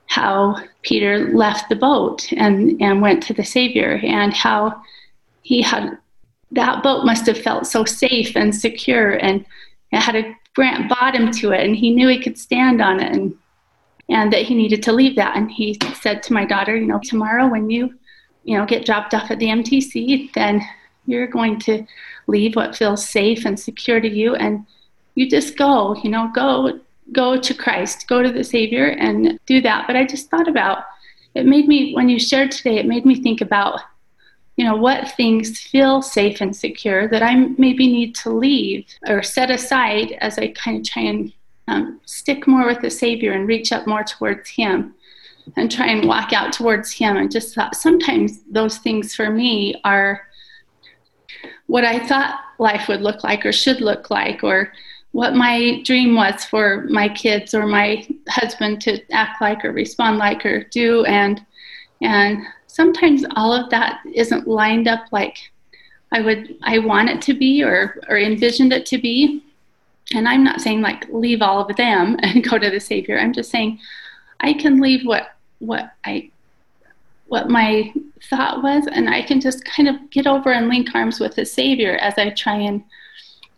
how peter left the boat and and went to the savior and how he had that boat must have felt so safe and secure and it had a grant bottom to it and he knew he could stand on it and and that he needed to leave that. And he said to my daughter you know tomorrow when you you know get dropped off at the mtc then you're going to leave what feels safe and secure to you and you just go you know go go to christ go to the savior and do that. But i just thought about it made me when you shared today it made me think about you know what things feel safe and secure that i maybe need to leave or set aside as i kind of try and um, stick more with the savior and reach up more towards him and try and walk out towards him. And just thought sometimes those things for me are what I thought life would look like or should look like, or what my dream was for my kids or my husband to act like or respond like or do and and sometimes all of that isn't lined up like I would I want it to be or or envisioned it to be. And I'm not saying like leave all of them *laughs* and go to the Savior. I'm just saying I can leave what what I what my thought was and i can just kind of get over and link arms with the savior as i try and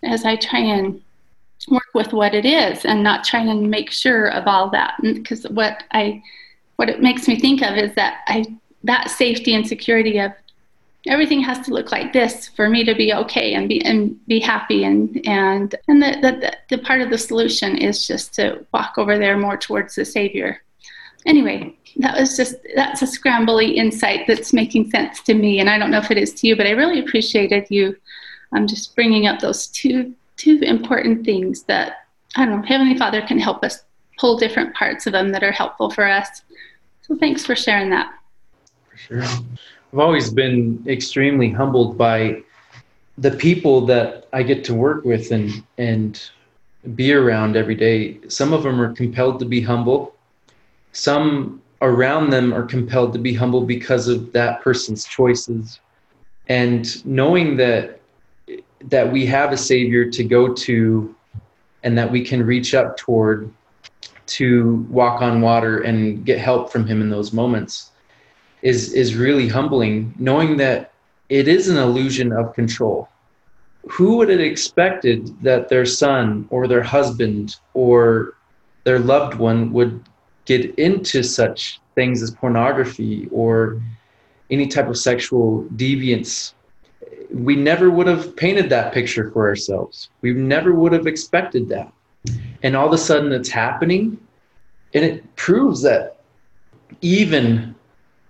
as i try and work with what it is and not try and make sure of all that. Because what i what it makes me think of is that i that safety and security of everything has to look like this for me to be okay and be and be happy. And and and the, the, the part of the solution is just to walk over there more towards the savior. Anyway that was just that's a scrambly insight that's making sense to me. And i don't know if it is to you but i really appreciated you um, just bringing up those two two important things that i don't know heavenly father can help us pull different parts of them that are helpful for us. So thanks for sharing that. For sure. I've always been extremely humbled by the people that i get to work with and and be around every day. Some of them are compelled to be humble. Some around them are compelled to be humble because of that person's choices. And knowing that that we have a savior to go to and that we can reach up toward to walk on water and get help from him in those moments is is really humbling knowing that it is an illusion of control. Who would have expected that their son or their husband or their loved one would get into such things as pornography or any type of sexual deviance we never would have painted that picture for ourselves we never would have expected that and all of a sudden it's happening and it proves that even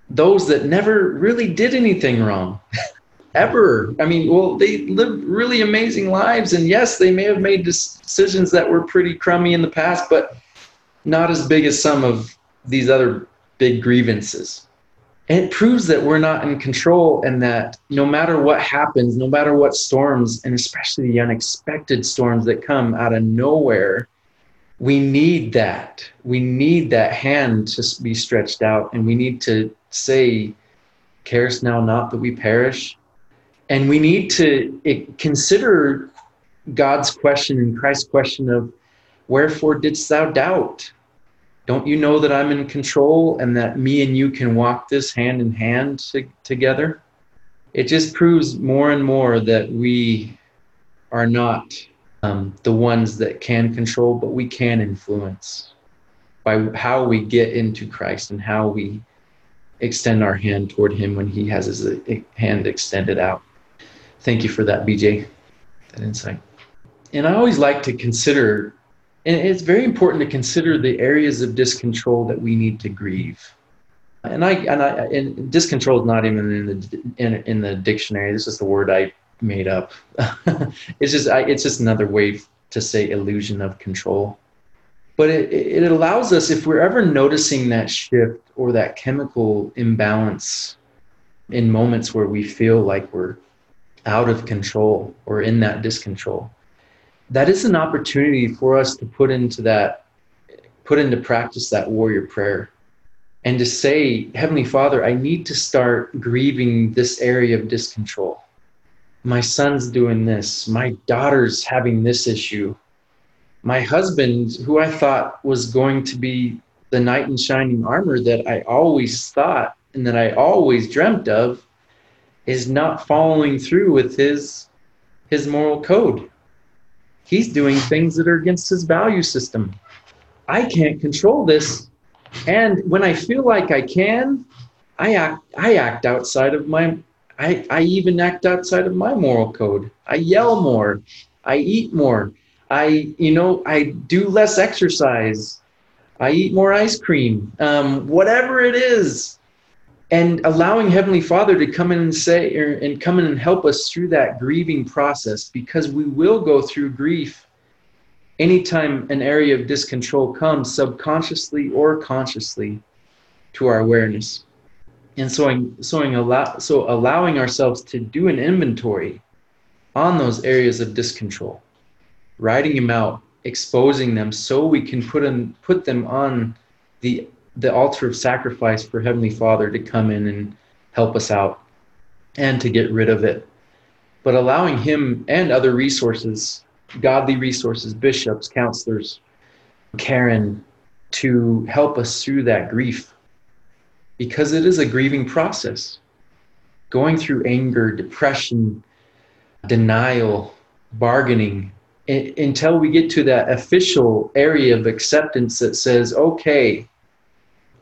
those that never really did anything wrong *laughs* ever i mean well they lived really amazing lives and yes they may have made decisions that were pretty crummy in the past but not as big as some of these other big grievances. And it proves that we're not in control and that no matter what happens, no matter what storms, and especially the unexpected storms that come out of nowhere, we need that. We need that hand to be stretched out, and we need to say, Carest now not that we perish. And we need to consider God's question and Christ's question of, Wherefore didst thou doubt? Don't you know that I'm in control and that me and you can walk this hand in hand to, together? It just proves more and more that we are not um, the ones that can control, but we can influence by how we get into Christ and how we extend our hand toward him when he has his uh, hand extended out. Thank you for that, BJ, that insight. And I always like to consider, and it's very important to consider the areas of discontrol that we need to grieve. And I and I and discontrol is not even in the in, in the dictionary. This is the word I made up. *laughs* it's just I, it's just another way to say illusion of control but it, it allows us if we're ever noticing that shift or that chemical imbalance in moments where we feel like we're out of control or in that discontrol that is an opportunity for us to put into that put into practice that warrior prayer and to say heavenly father i need to start grieving this area of discontrol. My son's doing this. My daughter's having this issue. My husband, who I thought was going to be the knight in shining armor that I always thought and that I always dreamt of, is not following through with his his moral code. He's doing things that are against his value system. I can't control this. And when I feel like I can, I act I act outside of my I, I even act outside of my moral code. I yell more. I eat more. I, you know, I do less exercise. I eat more ice cream. Um, whatever it is, and allowing Heavenly Father to come in and say, or, er, and come in and help us through that grieving process, because we will go through grief anytime an area of discontrol comes, subconsciously or consciously, to our awareness. And so, so, so allowing ourselves to do an inventory on those areas of discontrol writing them out, exposing them so we can put them put them on the the altar of sacrifice for Heavenly Father to come in and help us out and to get rid of it. But allowing him and other resources, godly resources, bishops, counselors, Karen, to help us through that grief. Because it is a grieving process. Going through anger, depression, denial, bargaining, until we get to that official area of acceptance that says, okay,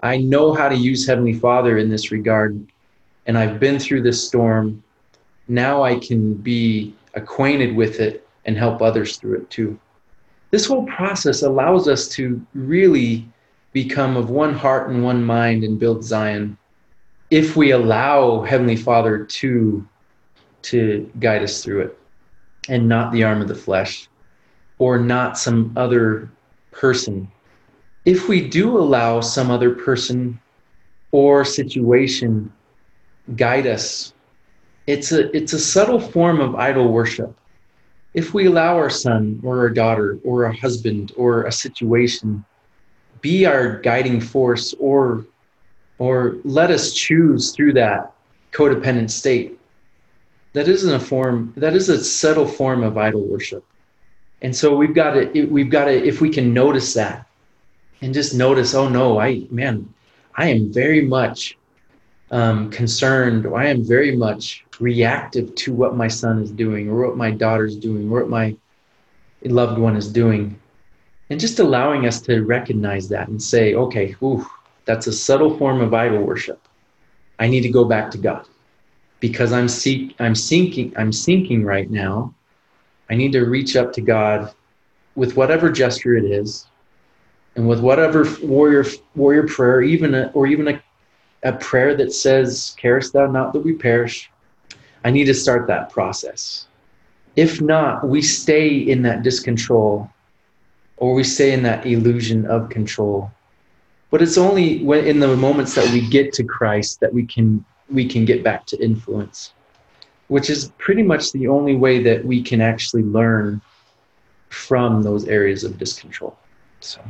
I know how to use Heavenly Father in this regard, and I've been through this storm. Now I can be acquainted with it and help others through it too. This whole process allows us to really become of one heart and one mind and build Zion if we allow Heavenly Father to, to guide us through it and not the arm of the flesh or not some other person. If we do allow some other person or situation guide us, it's a, it's a subtle form of idol worship. If we allow our son or our daughter or a husband or a situation be our guiding force or or let us choose through that codependent state that isn't a form that is a subtle form of idol worship and so we've got to we've got to if we can notice that and just notice oh no i man i am very much um, concerned i am very much reactive to what my son is doing or what my daughter's doing or what my loved one is doing. And just allowing us to recognize that and say okay ooh, that's a subtle form of idol worship. I need to go back to god. Because i'm seek i'm sinking i'm sinking right now. I need to reach up to God with whatever gesture it is, and with whatever warrior warrior prayer, even a, or even a, a prayer that says, "Carest thou not that we perish?" I need to start that process. If not, we stay in that discontrol, or we stay in that illusion of control. But it's only when in the moments that we get to Christ that we can we can get back to influence which is pretty much the only way that we can actually learn from those areas of discontrol. So,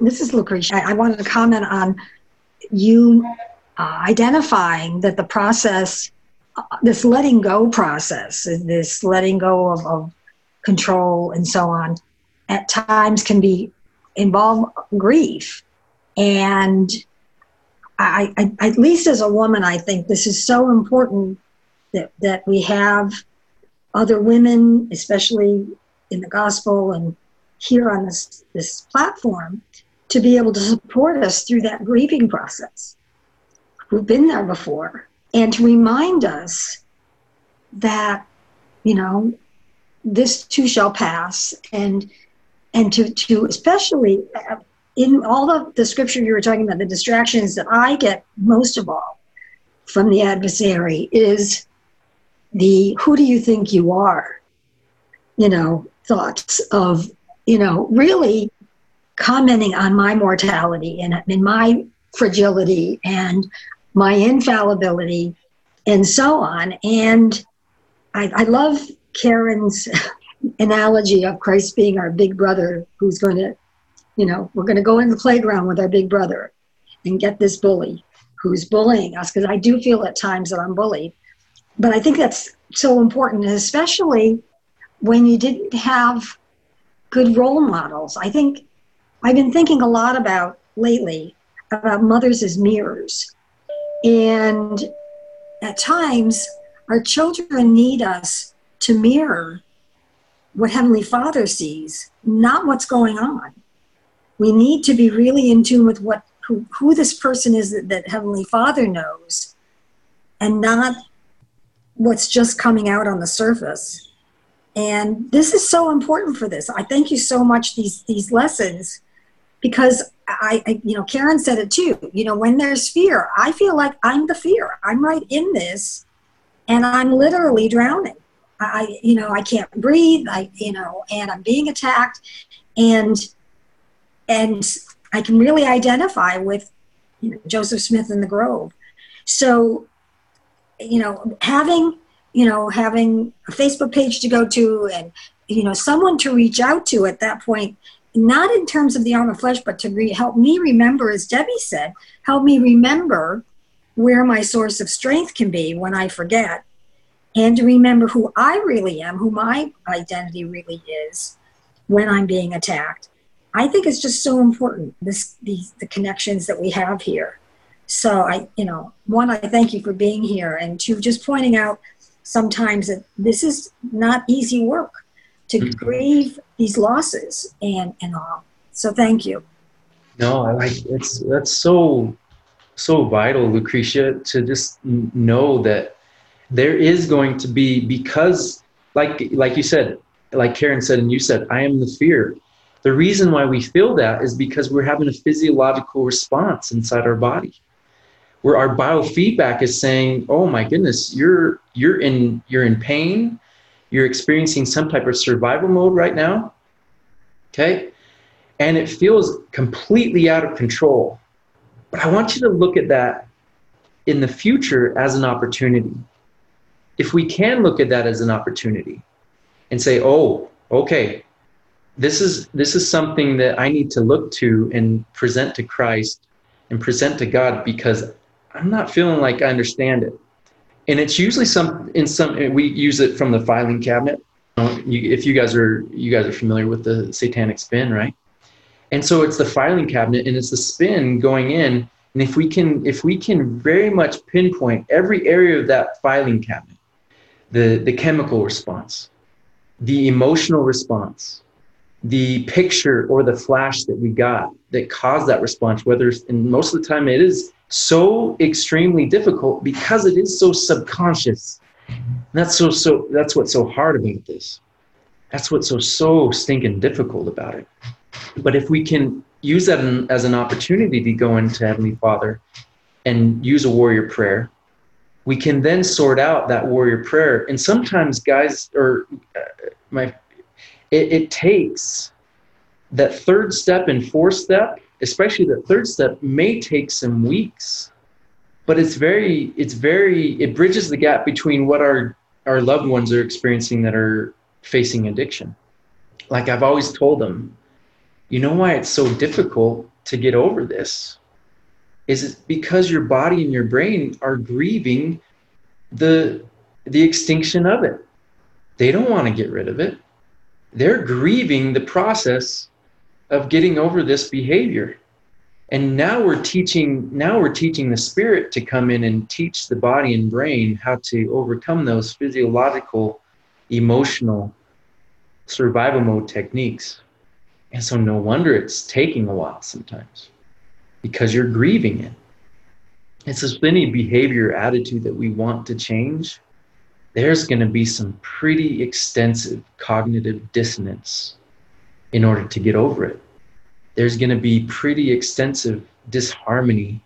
this is Lucretia. I, I wanted to comment on you uh, identifying that the process, uh, this letting go process, this letting go of, of control and so on, at times can be involve grief. And I, I, at least as a woman, I think this is so important that, that we have other women, especially in the gospel and here on this, this platform, to be able to support us through that grieving process. who've been there before and to remind us that, you know, this too shall pass and and to to especially uh, in all of the scripture you were talking about the distractions that i get most of all from the adversary is the who do you think you are you know thoughts of you know really commenting on my mortality and, and my fragility and my infallibility and so on. And i, I love karen's *laughs* analogy of christ being our big brother who's going to you know we're going to go in the playground with our big brother and get this bully who's bullying us because i do feel at times that i'm bullied. But i think that's so important especially when you didn't have good role models. I think i've been thinking a lot about lately about mothers as mirrors and at times our children need us to mirror what heavenly father sees not what's going on we need to be really in tune with what who, who this person is that, that Heavenly Father knows and not what's just coming out on the surface. And this is so important for this. I thank you so much these these lessons because I, I, you know Karen said it too. You know when there's fear, I feel like I'm the fear. I'm right in this, and I'm literally drowning. I you know I can't breathe. I you know and I'm being attacked, and and I can really identify with you know, Joseph Smith in the Grove. So, you know, having you know having a Facebook page to go to and you know someone to reach out to at that point, not in terms of the arm of flesh, but to re- help me remember, as Debbie said, help me remember where my source of strength can be when I forget, and to remember who I really am, who my identity really is when I'm being attacked I think it's just so important this the connections that we have here. So I, you know, one, I thank you for being here, and two, just pointing out sometimes that this is not easy work to mm-hmm. grieve these losses and and all. So thank you. No, I like it's that's so so vital, Lucretia, to just know that there is going to be because like like you said, like Karen said and you said, I am the fear. The reason why we feel that is because we're having a physiological response inside our body. Where our biofeedback is saying, "Oh my goodness, you're you're in you're in pain, you're experiencing some type of survival mode right now." Okay? And it feels completely out of control. But I want you to look at that in the future as an opportunity. If we can look at that as an opportunity and say, "Oh, okay, this is this is something that I need to look to and present to Christ and present to God because I'm not feeling like I understand it. And it's usually some in some we use it from the filing cabinet. Um, if you guys are you guys are familiar with the satanic spin, right? And so it's the filing cabinet and it's the spin going in. And if we can if we can very much pinpoint every area of that filing cabinet, the the chemical response, the emotional response, the picture or the flash that we got that caused that response, whether and most of the time it is so extremely difficult because it is so subconscious. And that's so so that's what's so hard about this. That's what's so so stinking difficult about it. But if we can use that as an opportunity to go into Heavenly Father and use a warrior prayer, we can then sort out that warrior prayer. And sometimes, guys, or uh, my it, it takes that third step and fourth step, especially the third step, may take some weeks. But it's very, it's very, it bridges the gap between what our our loved ones are experiencing that are facing addiction. Like I've always told them, you know why it's so difficult to get over this? Is it because your body and your brain are grieving the the extinction of it. They don't want to get rid of it they're grieving the process of getting over this behavior. And now we're teaching now we're teaching the spirit to come in and teach the body and brain how to overcome those physiological emotional survival mode techniques. And so no wonder it's taking a while sometimes because you're grieving it. It's this any behavior attitude that we want to change, there's going to be some pretty extensive cognitive dissonance in order to get over it. There's going to be pretty extensive disharmony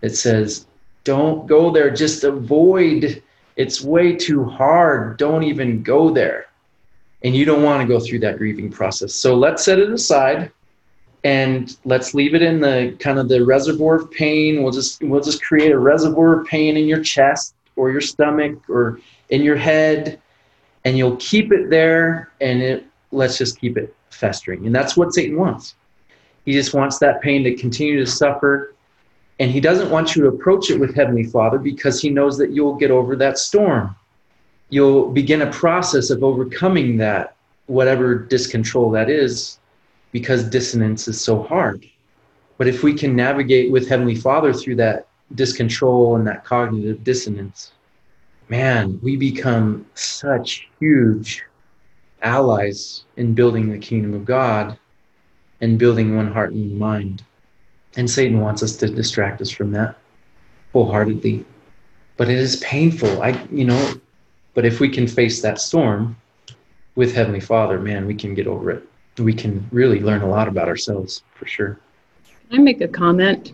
that says, don't go there, just avoid. It's way too hard. Don't even go there. And you don't want to go through that grieving process. So let's set it aside and let's leave it in the kind of the reservoir of pain. We'll just we'll just create a reservoir of pain in your chest or your stomach or in your head, and you'll keep it there, and it let's just keep it festering. And that's what Satan wants. He just wants that pain to continue to suffer, and he doesn't want you to approach it with Heavenly Father because he knows that you'll get over that storm. You'll begin a process of overcoming that, whatever discontrol that is, because dissonance is so hard. But if we can navigate with Heavenly Father through that discontrol and that cognitive dissonance, man, we become such huge allies in building the kingdom of God and building one heart and mind. And Satan wants us to distract us from that wholeheartedly. But it is painful. I you know, but if we can face that storm with Heavenly Father, man, we can get over it we can really learn a lot about ourselves for sure. Can I make a comment?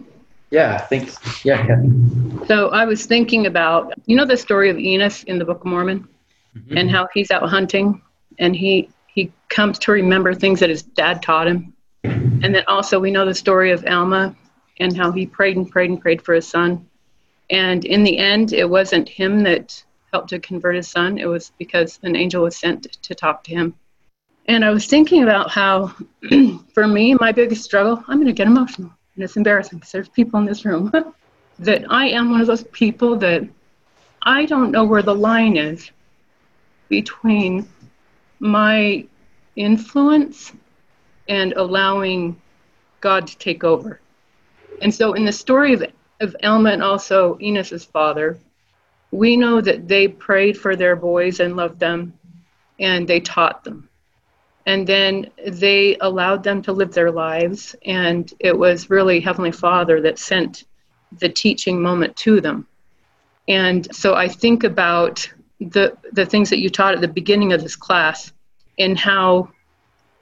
Yeah, thanks. Yeah, yeah. So I was thinking about, you know, the story of Enos in the Book of Mormon, mm-hmm. and how he's out hunting, and he he comes to remember things that his dad taught him, and then also we know the story of Alma, and how he prayed and prayed and prayed for his son, and in the end, it wasn't him that helped to convert his son; it was because an angel was sent to talk to him. And I was thinking about how, *clears throat* for me, my biggest struggle, I'm going to get emotional. And it's embarrassing because there's people in this room, *laughs* that I am one of those people that I don't know where the line is between my influence and allowing God to take over. And so, in the story of, of Alma and also Enos's father, we know that they prayed for their boys and loved them, and they taught them and then they allowed them to live their lives and it was really heavenly father that sent the teaching moment to them and so i think about the the things that you taught at the beginning of this class and how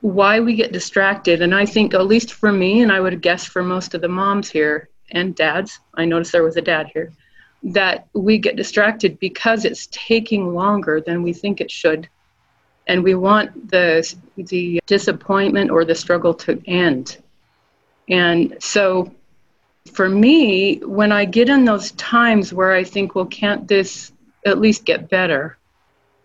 why we get distracted. And i think at least for me and i would guess for most of the moms here and dads i noticed there was a dad here that we get distracted because it's taking longer than we think it should. And we want the the disappointment or the struggle to end. And so for me when i get in those times where i think well can't this at least get better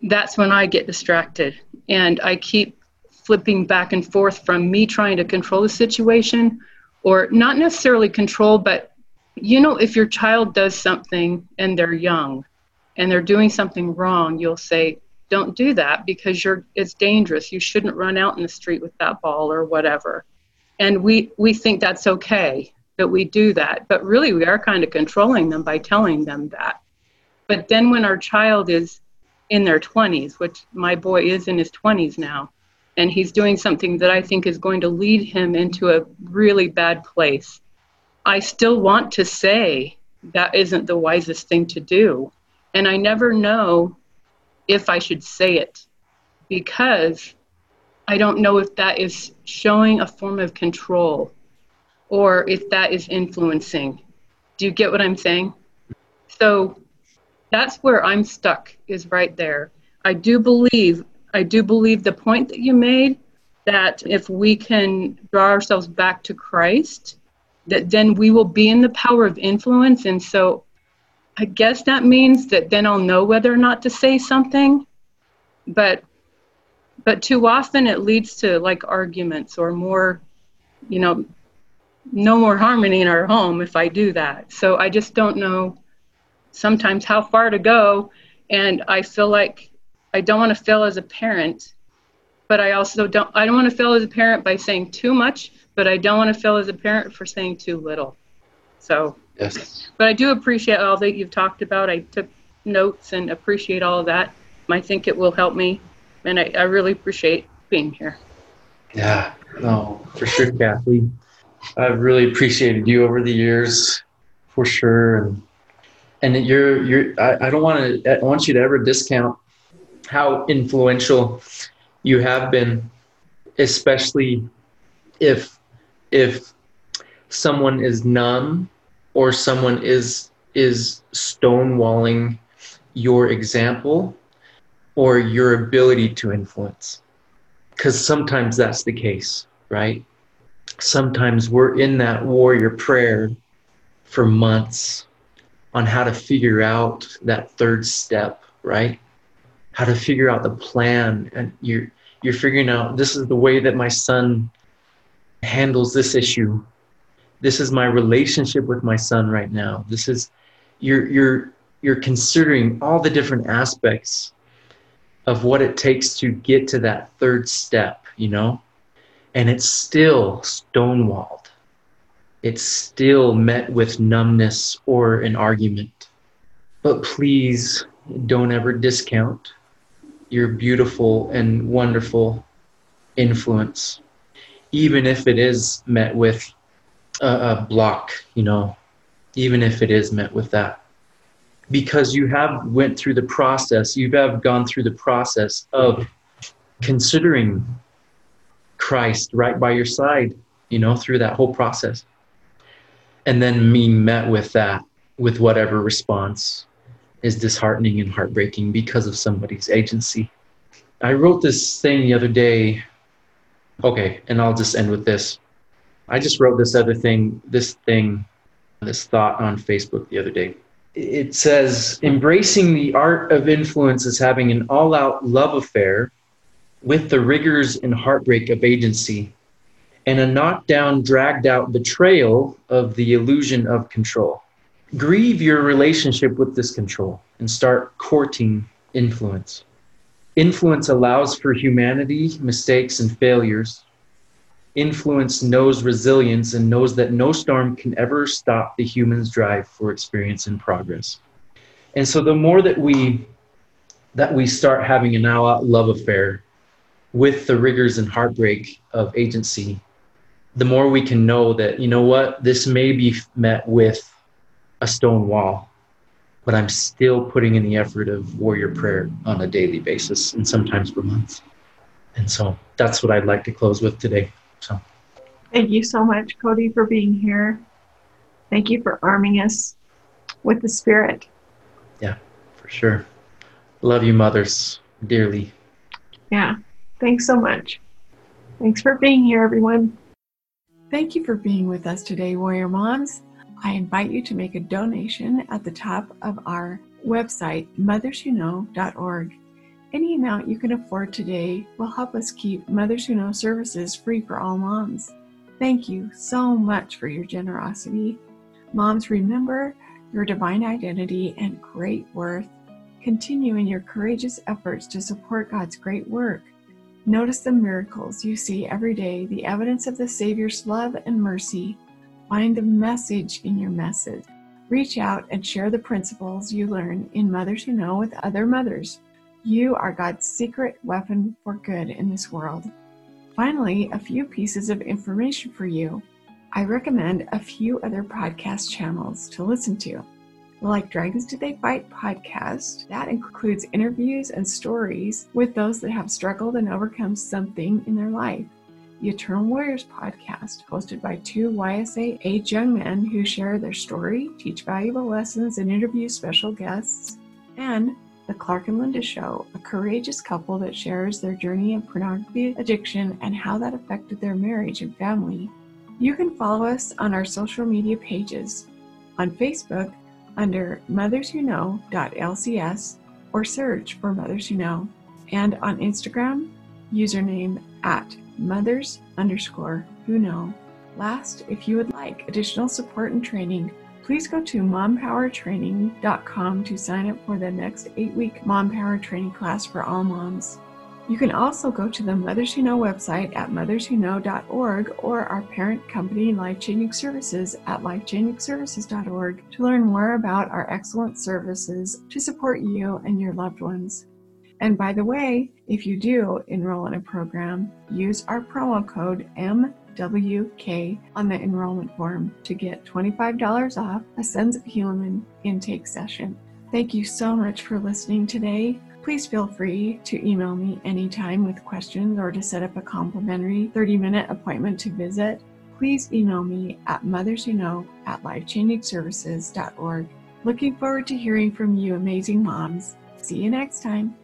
that's when i get distracted. And i keep flipping back and forth from me trying to control the situation or not necessarily control but you know if your child does something and they're young and they're doing something wrong you'll say don't do that because you're it's dangerous. You shouldn't run out in the street with that ball or whatever. And we we think that's okay that we do that but really we are kind of controlling them by telling them that but then when our child is in their 20s which my boy is in his 20s now and he's doing something that i think is going to lead him into a really bad place i still want to say that isn't the wisest thing to do and i never know if I should say it because I don't know if that is showing a form of control or if that is influencing. Do you get what I'm saying? So that's where I'm stuck is right there. I do believe I do believe the point that you made that if we can draw ourselves back to Christ that then we will be in the power of influence and so I guess that means that then I'll know whether or not to say something. But but too often it leads to like arguments or more, you know, no more harmony in our home if I do that. So I just don't know sometimes how far to go. And I feel like I don't want to fail as a parent, but I also don't I don't want to fail as a parent by saying too much, but I don't want to fail as a parent for saying too little. So Yes. But I do appreciate all that you've talked about. I took notes and appreciate all of that. I think it will help me, and I, I really appreciate being here. Yeah, no, for sure, Kathleen. I've really appreciated you over the years for sure. And and you're you're I, I don't want to I want you to ever discount how influential you have been, especially if if someone is numb or someone is is stonewalling your example or your ability to influence. Because sometimes that's the case right? Sometimes we're in that warrior prayer for months on how to figure out that third step right? How to figure out the plan. And you're you're figuring out this is the way that my son handles this issue. This is my relationship with my son right now. This is you're you're you're considering all the different aspects of what it takes to get to that third step you know? And it's still stonewalled it's still met with numbness or an argument but please don't ever discount your beautiful and wonderful influence even if it is met with a, a block, you know, even if it is met with that. Because you have went through the process, you have gone through the process of considering Christ right by your side, you know, through that whole process. And then me met with that, with whatever response is disheartening and heartbreaking because of somebody's agency. I wrote this thing the other day. Okay, and I'll just end with this. I just wrote this other thing, this thing, this thought on Facebook the other day. It says, embracing the art of influence is having an all out love affair with the rigors and heartbreak of agency and a knockdown, dragged out betrayal of the illusion of control. Grieve your relationship with this control and start courting influence. Influence allows for humanity, mistakes, and failures influence knows resilience and knows that no storm can ever stop the human's drive for experience and progress. And so the more that we that we start having an all-out love affair with the rigors and heartbreak of agency, the more we can know that, you know what, this may be met with a stone wall, but I'm still putting in the effort of warrior prayer on a daily basis and sometimes for months. And so that's what I'd like to close with today. So thank you so much, Cody, for being here. Thank you for arming us with the spirit. Yeah, for sure. Love you, mothers, dearly. Yeah, thanks so much. Thanks for being here, everyone. Thank you for being with us today, Warrior Moms. I invite you to make a donation at the top of our website, motherswhoknow.org. Any amount you can afford today will help us keep Mothers Who Know services free for all moms. Thank you so much for your generosity. Moms, remember your divine identity and great worth. Continue in your courageous efforts to support God's great work. Notice the miracles you see every day, the evidence of the Savior's love and mercy. Find the message in your message. Reach out and share the principles you learn in Mothers Who Know with other mothers. You are God's secret weapon for good in this world. Finally, a few pieces of information for you. I recommend a few other podcast channels to listen to. Like Dragons Did They Fight podcast, that includes interviews and stories with those that have struggled and overcome something in their life. The Eternal Warriors podcast, hosted by two YSA age young men who share their story, teach valuable lessons, and interview special guests. And the Clark and Linda Show, a courageous couple that shares their journey of pornography addiction and how that affected their marriage and family. You can follow us on our social media pages on Facebook under motherswhoknow.lcs or search for Mothers Who Know, and on Instagram, username at mothers underscore who know. Last, if you would like additional support and training, please go to mompowertraining.com to sign up for the next eight week Mom Power Training class for all moms. You can also go to the Mothers Who Know website at motherswhoknow.org or our parent company Life Changing Services at lifechangingservices.org to learn more about our excellent services to support you and your loved ones. And by the way, if you do enroll in a program, use our promo code MWK on the enrollment form to get $25 off a Sons of Helaman intake session. Thank you so much for listening today. Please feel free to email me anytime with questions or to set up a complimentary 30 minute appointment to visit. Please email me at motherswhoknow at lifechangingservices.org. Looking forward to hearing from you, amazing moms. See you next time.